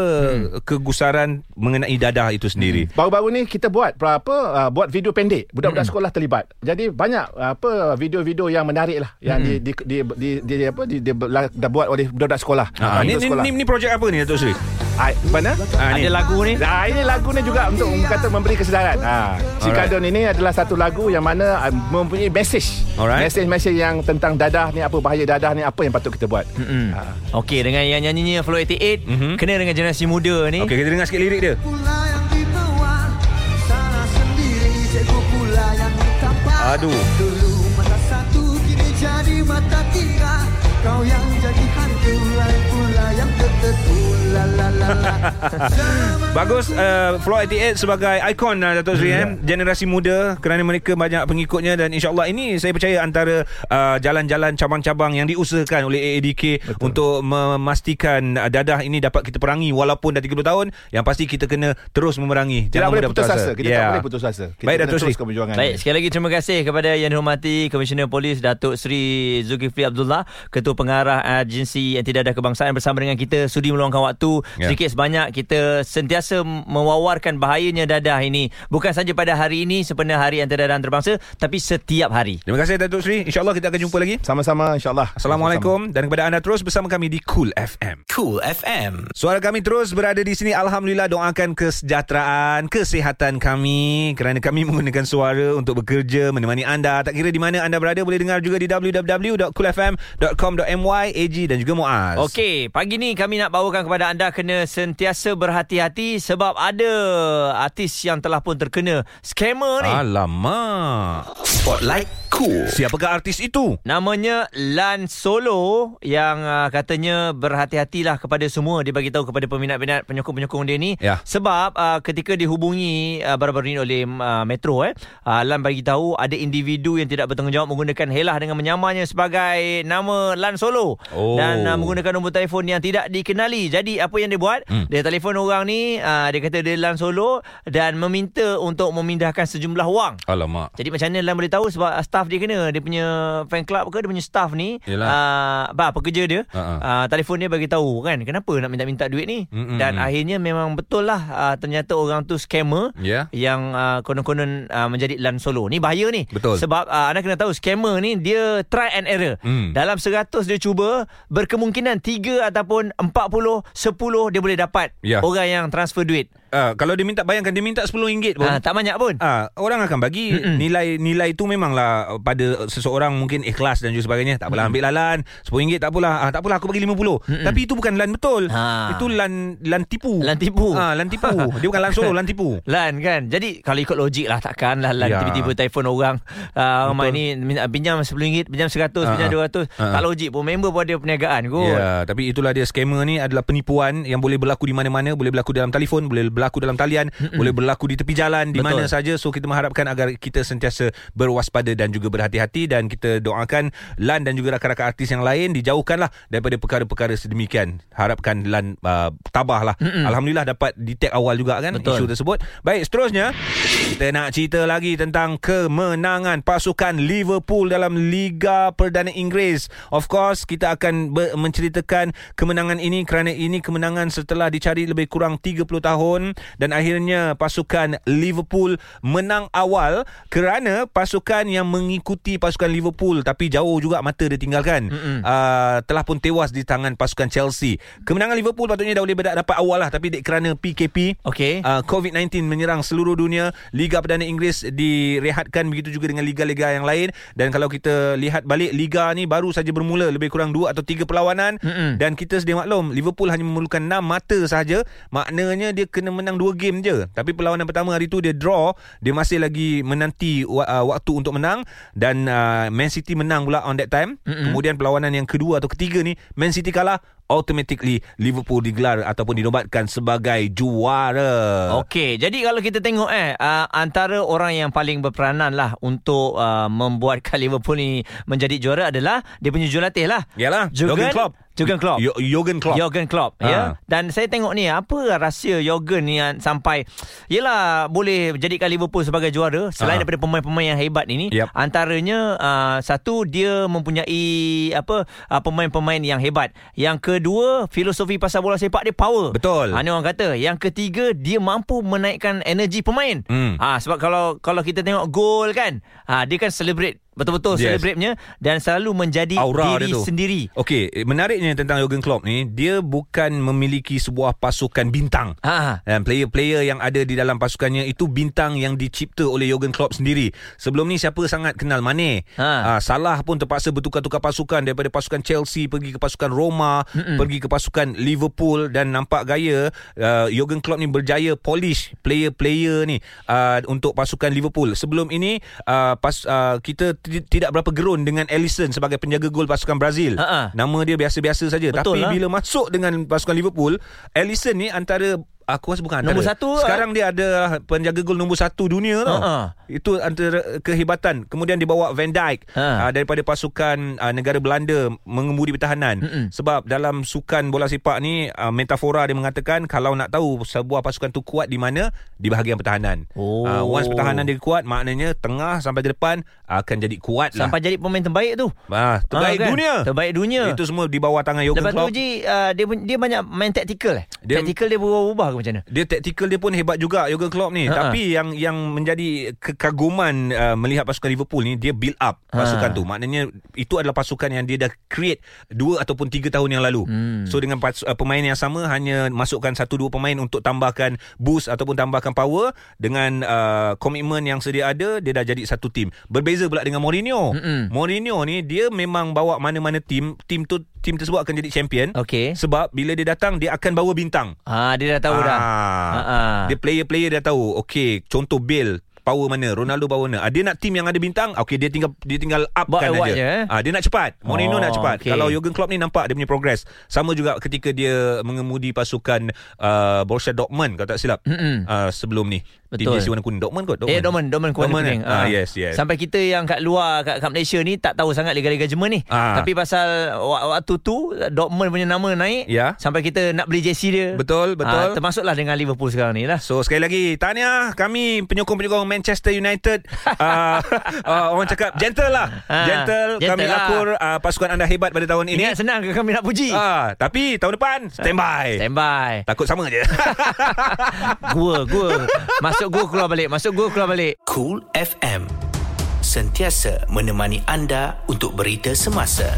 kegusaran mengenai dadah itu sendiri.
Baru-baru ni kita buat apa uh, buat video pendek. Budak-budak
Mm-mm.
sekolah terlibat. Jadi banyak uh, apa video-video yang menarik lah yang di, di, di, di, di, di apa di, di, dah buat oleh budak-budak sekolah.
Ah, ni,
untuk
ni,
sekolah.
ni, ni projek apa ni Datuk Sri?
Ah, mana?
Ah, ni.
Ada lagu ni.
Ah, ini lagu ni juga untuk kata memberi kesedaran. Ah, si
Alright.
Kadon ini adalah satu lagu yang mana mempunyai message.
Alright.
Message-message yang tentang dadah ni apa bahaya dadah ni apa yang patut kita buat.
Mm-mm.
Ah.
Okey dengan yang nyanyinya Flow 88
Mhm.
kena dengan generasi muda ni.
Okey, kita dengar sikit lirik dia. Aduh.
Dulu mata satu Kini jadi mata tiga Kau yang
Bagus uh, Floor 88 sebagai ikon uh, Datuk Sri eh generasi muda kerana mereka banyak pengikutnya dan insyaallah ini saya percaya antara uh, jalan-jalan cabang-cabang yang diusahakan oleh AADK Betul. untuk memastikan uh, dadah ini dapat kita perangi walaupun dah 30 tahun yang pasti kita kena terus memerangi
Tidak boleh
mudah
putus asa. Kita
Ya.
tak boleh putus asa. Kita
Baik,
kena
Datuk Sri.
teruskan perjuangan
Baik,
ini.
sekali lagi terima kasih kepada yang dihormati Komisioner Polis Datuk Seri Zulkifli Abdullah, Ketua Pengarah Agensi Anti Dadah Kebangsaan bersama dengan kita sudi meluangkan waktu
Ya.
sedikit sebanyak kita sentiasa mewawarkan bahayanya dadah ini bukan saja pada hari ini sepenuhnya Hari Anti Dadah Antarabangsa tapi setiap hari.
Terima kasih Datuk Sri. InsyaAllah kita akan jumpa lagi.
Sama-sama insyaAllah.
Assalamualaikum dan kepada anda terus bersama kami di Cool FM.
Cool FM.
Suara kami terus berada di sini. Alhamdulillah doakan kesejahteraan, kesihatan kami kerana kami menggunakan suara untuk bekerja, menemani anda. Tak kira di mana anda berada, boleh dengar juga di www.coolfm.com.my, AG dan juga Muaz.
Okey, pagi ni kami nak bawakan kepada anda kena sentiasa berhati-hati sebab ada artis yang telah pun terkena scammer ni.
Alamak.
Spotlight Cool.
Siapakah artis itu?
Namanya Lan Solo yang uh, katanya berhati-hatilah kepada semua dia bagi tahu kepada peminat-peminat penyokong-penyokong dia ni
Ya.
sebab uh, ketika dihubungi uh, baru-baru ini oleh uh, Metro eh uh, Lan bagi tahu ada individu yang tidak bertanggungjawab menggunakan helah dengan menyamarnya sebagai nama Lan Solo
Oh.
dan uh, menggunakan nombor telefon yang tidak dikenali. Jadi apa yang dia buat?
Hmm.
Dia telefon orang ni uh, dia kata dia Lan Solo dan meminta untuk memindahkan sejumlah wang.
Alamak.
Jadi macam mana Lan boleh tahu sebab uh, staff dia kena dia punya fan club ke dia punya staff ni
Yelah.
uh, apa pekerja dia
Ha-ha.
uh, telefon dia bagi tahu kan kenapa nak minta-minta duit ni
Mm-mm.
dan akhirnya memang betul lah uh, ternyata orang tu scammer
Ya.
yang uh, konon-konon uh, menjadi Lan Solo ni bahaya ni
Betul.
sebab uh, anda kena tahu scammer ni dia try and error
Hmm.
dalam 100 dia cuba berkemungkinan 3 ataupun 40 10 dia boleh dapat
Ya.
orang yang transfer duit
Uh, kalau dia minta bayangkan dia minta RM10 pun.
uh, tak banyak pun
Ah, orang akan bagi
Mm-mm.
nilai nilai itu memanglah pada seseorang mungkin ikhlas dan juga sebagainya. Tak apalah ambil lah lan. RM10 tak apalah. Ah, tak apalah aku bagi RM50.
Mm-mm.
Tapi itu bukan lan betul.
Ha.
Itu lan lan tipu.
Lan tipu.
Ah, lan tipu. Dia bukan lan solo, lan tipu.
Lan kan Jadi kalau ikut logik lah Takkan lah Lan
Ya.
tiba-tiba telefon orang uh,
Betul.
ni Pinjam RM10 Pinjam RM100
Ah,
Pinjam
ah.
RM200
Ah,
Tak
ah.
logik pun Member pun ada perniagaan kot
Ya, tapi itulah dia scammer ni adalah penipuan yang boleh berlaku di mana-mana, boleh berlaku dalam telefon, boleh berlaku dalam talian,
Mm-mm.
boleh berlaku di tepi jalan, di
Betul.
mana saja. So kita mengharapkan agar kita sentiasa berwaspada dan juga berhati-hati dan kita doakan Lan dan juga rakan-rakan artis yang lain dijauhkanlah daripada perkara-perkara sedemikian. Harapkan Lan uh, tabahlah.
Mm-mm.
Alhamdulillah dapat detect awal juga kan
Betul.
isu tersebut. Baik, seterusnya kita nak cerita lagi tentang kemenangan pasukan Liverpool dalam Liga Perdana Inggeris. Of course, kita akan ber- menceritakan kemenangan ini kerana ini kemenangan setelah dicari lebih kurang 30 tahun dan akhirnya pasukan Liverpool menang awal kerana pasukan yang mengikuti pasukan Liverpool tapi jauh juga mata dia tinggalkan uh, telah pun tewas di tangan pasukan Chelsea. Kemenangan Liverpool patutnya dah boleh dapat awal lah tapi dek kerana PKP
Okey.
Uh, COVID-19 menyerang seluruh dunia Liga Perdana Inggeris direhatkan Begitu juga dengan liga-liga yang lain. Dan kalau kita lihat balik Liga ni baru saja bermula Lebih kurang 2 atau 3 perlawanan.
Mm-mm.
Dan kita sedia maklum Liverpool hanya memerlukan 6 mata sahaja. Maknanya dia kena menang 2 game je. Tapi perlawanan pertama hari tu dia draw. Dia masih lagi menanti uh, waktu untuk menang. Dan uh, Man City menang pula on that time.
Mm-mm.
Kemudian perlawanan yang kedua atau ketiga ni Man City kalah automatically Liverpool digelar ataupun dinobatkan sebagai juara.
Okey, jadi kalau kita tengok eh uh, antara orang yang paling berperanan lah untuk uh, membuatkan Liverpool ni menjadi juara adalah dia punya jurulatih lah.
Yalah, Jurgen Klopp.
Jurgen Klopp.
Yo- Jurgen Klopp.
Jurgen Klopp
Ha.
ya. Dan saya tengok ni apa rahsia Jurgen ni yang sampai yalah boleh jadikan Liverpool sebagai juara selain
Ha.
daripada pemain-pemain yang hebat ini
Yap.
antaranya uh, satu dia mempunyai apa uh, pemain-pemain yang hebat. Yang kedua, filosofi pasal bola sepak dia power.
Betul.
Ha, ni orang kata. Yang ketiga, dia mampu menaikkan energi pemain.
Hmm.
Ha, sebab kalau kalau kita tengok gol kan, ha, dia kan celebrate betul-betul
Yes.
celebrate-nya dan selalu menjadi
Aura
diri sendiri.
Okey, eh, menariknya tentang Jurgen Klopp ni, dia bukan memiliki sebuah pasukan bintang.
Ha.
Dan player-player yang ada di dalam pasukannya itu bintang yang dicipta oleh Jurgen Klopp sendiri. Sebelum ni siapa sangat kenal Mane?
Ha.
Ah, Salah pun terpaksa bertukar-tukar pasukan daripada pasukan Chelsea pergi ke pasukan Roma, Mm-mm. pergi ke pasukan Liverpool dan nampak gaya uh, Jurgen Klopp ni berjaya polish player-player ni uh, untuk pasukan Liverpool. Sebelum ini uh, pas uh, kita tidak berapa gerun dengan Alisson sebagai penjaga gol pasukan Brazil.
Ha-ha.
Nama dia biasa-biasa saja
Betul
tapi
lah.
bila masuk dengan pasukan Liverpool, Alisson ni antara Aku rasa bukan antara.
Nombor satu,
Sekarang dia ada penjaga gol nombor satu dunia tau.
Ha-ha.
Itu antara kehebatan. Kemudian dibawa Van Dijk
Ha.
uh, daripada pasukan uh, negara Belanda mengemudi pertahanan.
Mm-mm.
Sebab dalam sukan bola sepak ni uh, metafora dia mengatakan kalau nak tahu sebuah pasukan tu kuat di mana di bahagian pertahanan.
Oh.
Uh, once pertahanan dia kuat maknanya tengah sampai ke depan akan jadi kuat lah.
Sampai jadi pemain terbaik tu.
Ah, terbaik
Ha, kan?
dunia.
Terbaik dunia.
Itu semua di bawah tangan Jurgen
Lepas tu
Klopp.
Ji uh, dia dia banyak main taktikal eh.
Dia-
Taktikal dia berubah-ubah ke macam mana?
dia taktikal dia pun hebat juga Jurgen Klopp ni.
Ha-ha.
Tapi yang yang menjadi kekaguman uh, melihat pasukan Liverpool ni dia build up pasukan
Ha.
tu. Maknanya itu adalah pasukan yang dia dah create dua ataupun tiga tahun yang lalu.
Hmm.
So dengan pas, uh, pemain yang sama hanya masukkan satu dua pemain untuk tambahkan boost ataupun tambahkan power dengan uh, komitmen yang sedia ada dia dah jadi satu tim. Berbeza pula dengan Mourinho.
Mm-mm.
Mourinho ni dia memang bawa mana-mana tim, tim tu tim tersebut akan jadi champion.
Okey.
Sebab bila dia datang dia akan bawa bintang.
Ah dia dah tahu dah.
Ah.
Ha.
Dia player-player dah tahu. Okey, contoh Bale power mana Ronaldo power mana ah, dia nak tim yang ada bintang okey dia tinggal dia tinggal upkan
Buat
aja
je, eh?
ah, dia nak cepat Mourinho
Oh,
nak cepat
okey.
kalau Jurgen Klopp ni nampak dia punya progress sama juga ketika dia mengemudi pasukan uh, Borussia Dortmund kalau tak silap uh, sebelum ni
Betul.
jersey warna kuning Dortmund kot
Eh Dortmund Dortmund kuala
Dortmund,
kuning.
eh? Ah, yes, yes.
Sampai kita yang kat luar kat, kat Malaysia ni tak tahu sangat liga-liga Jerman ni.
Ah.
Tapi pasal wak- waktu tu Dortmund punya nama naik
Ya.
sampai kita nak beli jersey dia.
Betul, betul.
Ah, termasuklah dengan Liverpool sekarang ni lah.
So sekali lagi tahniah kami penyokong-penyokong Manchester United uh, uh, orang cakap gentle lah
Ah,
gentle,
gentle
kami
lah.
lakur uh, pasukan anda hebat pada tahun ini
Ingat senang ke kami nak puji?
Ah, tapi tahun depan standby.
Standby.
Takut sama je.
Gua, gua. Masuk gua keluar balik. Masuk gua keluar balik.
Cool FM. Sentiasa menemani anda untuk berita semasa.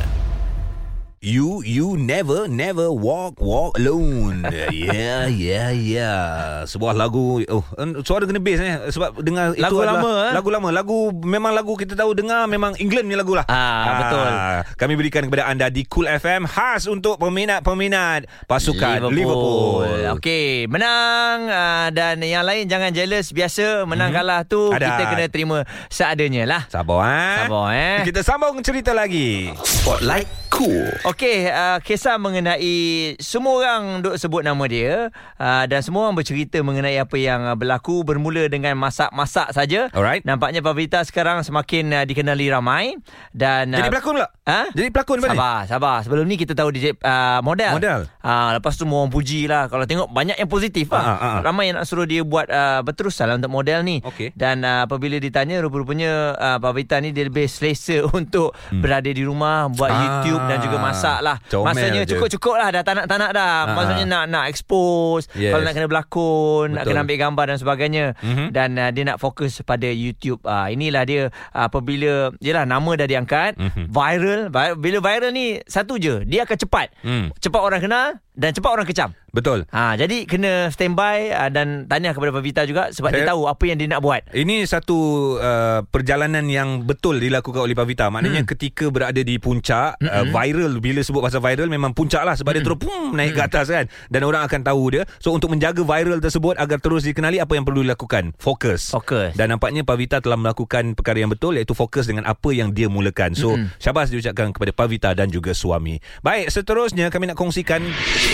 You you never never walk walk alone. Yeah yeah yeah. Sebuah lagu oh suara kena bass eh sebab dengar itu
Lagu
adalah
lama, eh?
lagu lama. Lagu memang lagu kita tahu dengar memang England ni lagu lah.
Ah, betul.
Kami berikan kepada anda di Cool FM khas untuk peminat-peminat pasukan Liverpool.
Okey, menang uh, dan yang lain jangan jealous biasa menang mm-hmm. kalah tu
Ada.
kita kena terima seadanya lah.
Sabar eh.
Sabar, eh.
Kita sambung cerita lagi.
Spotlight Cool.
Okey, uh, kisah mengenai semua orang duk sebut nama dia uh, dan semua orang bercerita mengenai apa yang uh, berlaku bermula dengan masak-masak saja.
Alright.
Nampaknya Pavita sekarang semakin uh, dikenali ramai dan
Jadi
uh,
pelakon pula?
Ha?
Jadi pelakon ni?
Sabar, sabar. Sebelum ni kita tahu DJ uh, model.
Model.
Uh, lepas tu orang puji lah. Kalau tengok banyak yang positif lah.
Ah, ah, ah.
Ramai yang nak suruh dia buat uh, berterusan lah untuk model ni.
Okey.
Dan uh, apabila ditanya, rupa-rupanya uh, Pavita ni dia lebih selesa untuk hmm. berada di rumah, buat
Ah,
YouTube dan juga masak lah.
comel
Maksudnya cukup-cukup lah. Dah tak nak, tak nak dah.
Ah,
Maksudnya nak nak expose.
Yes.
Kalau nak kena berlakon, nak
Betul.
kena ambil gambar dan sebagainya.
Mhm.
Dan uh, dia nak fokus pada YouTube. Uh, inilah dia uh, apabila, yelah nama dah diangkat.
Mhm.
Viral. Vi- Bila viral ni satu je. Dia akan cepat.
Hmm.
Cepat orang kenal dan cepat orang kecam.
Betul.
Ha, jadi kena standby uh, dan tanya kepada Pavita juga sebab dia
Saya-
tahu apa yang dia nak buat.
Ini satu uh, perjalanan yang betul dilakukan oleh Pavita. Maknanya hmm. ketika berada di puncak, hmm. uh, viral bila sebut pasal viral memang puncak lah sebab hmm. dia terus pum, naik ke atas kan dan orang akan tahu dia. So untuk menjaga viral tersebut agar terus dikenali apa yang perlu dilakukan? Fokus.
Fokus.
Dan nampaknya Pavita telah melakukan perkara yang betul iaitu fokus dengan apa yang dia mulakan. So
Mm-mm.
syabas diucapkan kepada Pavita dan juga suami. Baik, seterusnya kami nak kongsikan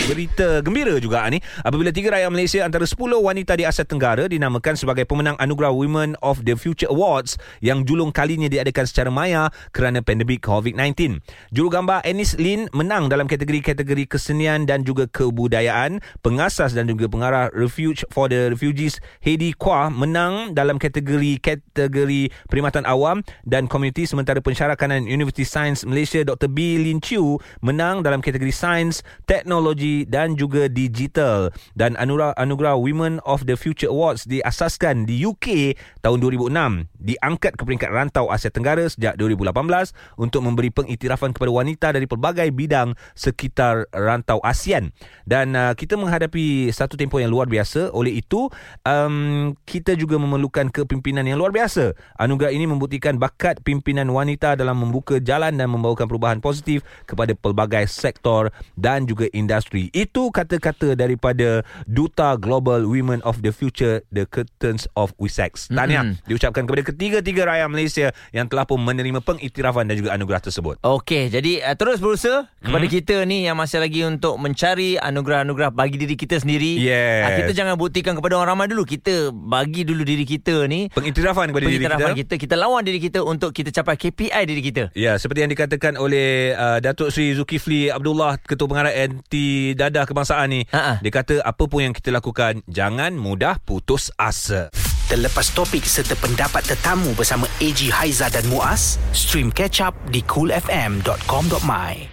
berita gembira Tenggara juga ni apabila tiga rakyat Malaysia antara 10 wanita di Asia Tenggara dinamakan sebagai pemenang anugerah Women of the Future Awards yang julung kalinya diadakan secara maya kerana pandemik COVID-19. Jurugambar Anis Lin menang dalam kategori-kategori kesenian dan juga kebudayaan. Pengasas dan juga pengarah Refuge for the Refugees Heidi Kwa menang dalam kategori kategori perkhidmatan awam dan komuniti sementara pensyarah kanan University Science Malaysia Dr. B. Lin Chiu menang dalam kategori sains, teknologi dan juga digital dan anugerah anugerah Women of the Future Awards diasaskan di UK tahun 2006 diangkat ke peringkat rantau Asia Tenggara sejak 2018 untuk memberi pengiktirafan kepada wanita dari pelbagai bidang sekitar rantau ASEAN. Dan uh, kita menghadapi satu tempoh yang luar biasa. Oleh itu um, kita juga memerlukan kepimpinan yang luar biasa. Anugerah ini membuktikan bakat pimpinan wanita dalam membuka jalan dan membawakan perubahan positif kepada pelbagai sektor dan juga industri. Itu kata-kata daripada Duta Global Women of the Future The Curtains of Wessex Tahniah
Mm-mm.
diucapkan kepada ketiga-tiga rakyat Malaysia yang telah pun menerima pengiktirafan dan juga anugerah tersebut
Okey, jadi uh, terus berusaha kepada
Hmm.
kita ni yang masih lagi untuk mencari anugerah-anugerah bagi diri kita sendiri.
Yes.
Ah, kita jangan buktikan kepada orang ramai dulu. Kita bagi dulu diri kita ni
pengiktirafan kepada diri kita
pengiktirafan kita. kita. lawan diri kita untuk kita capai KPI diri kita.
Ya, seperti yang dikatakan oleh uh, Datuk Seri Zulkifli Abdullah, Ketua Pengarah Anti Dadah Kebangsaan ni.
Ha-ha.
Dia kata apa pun yang kita lakukan, jangan mudah putus asa.
Terlepas topik serta pendapat tetamu bersama AG Haiza dan Muaz, stream catch up di coolfm.com.my.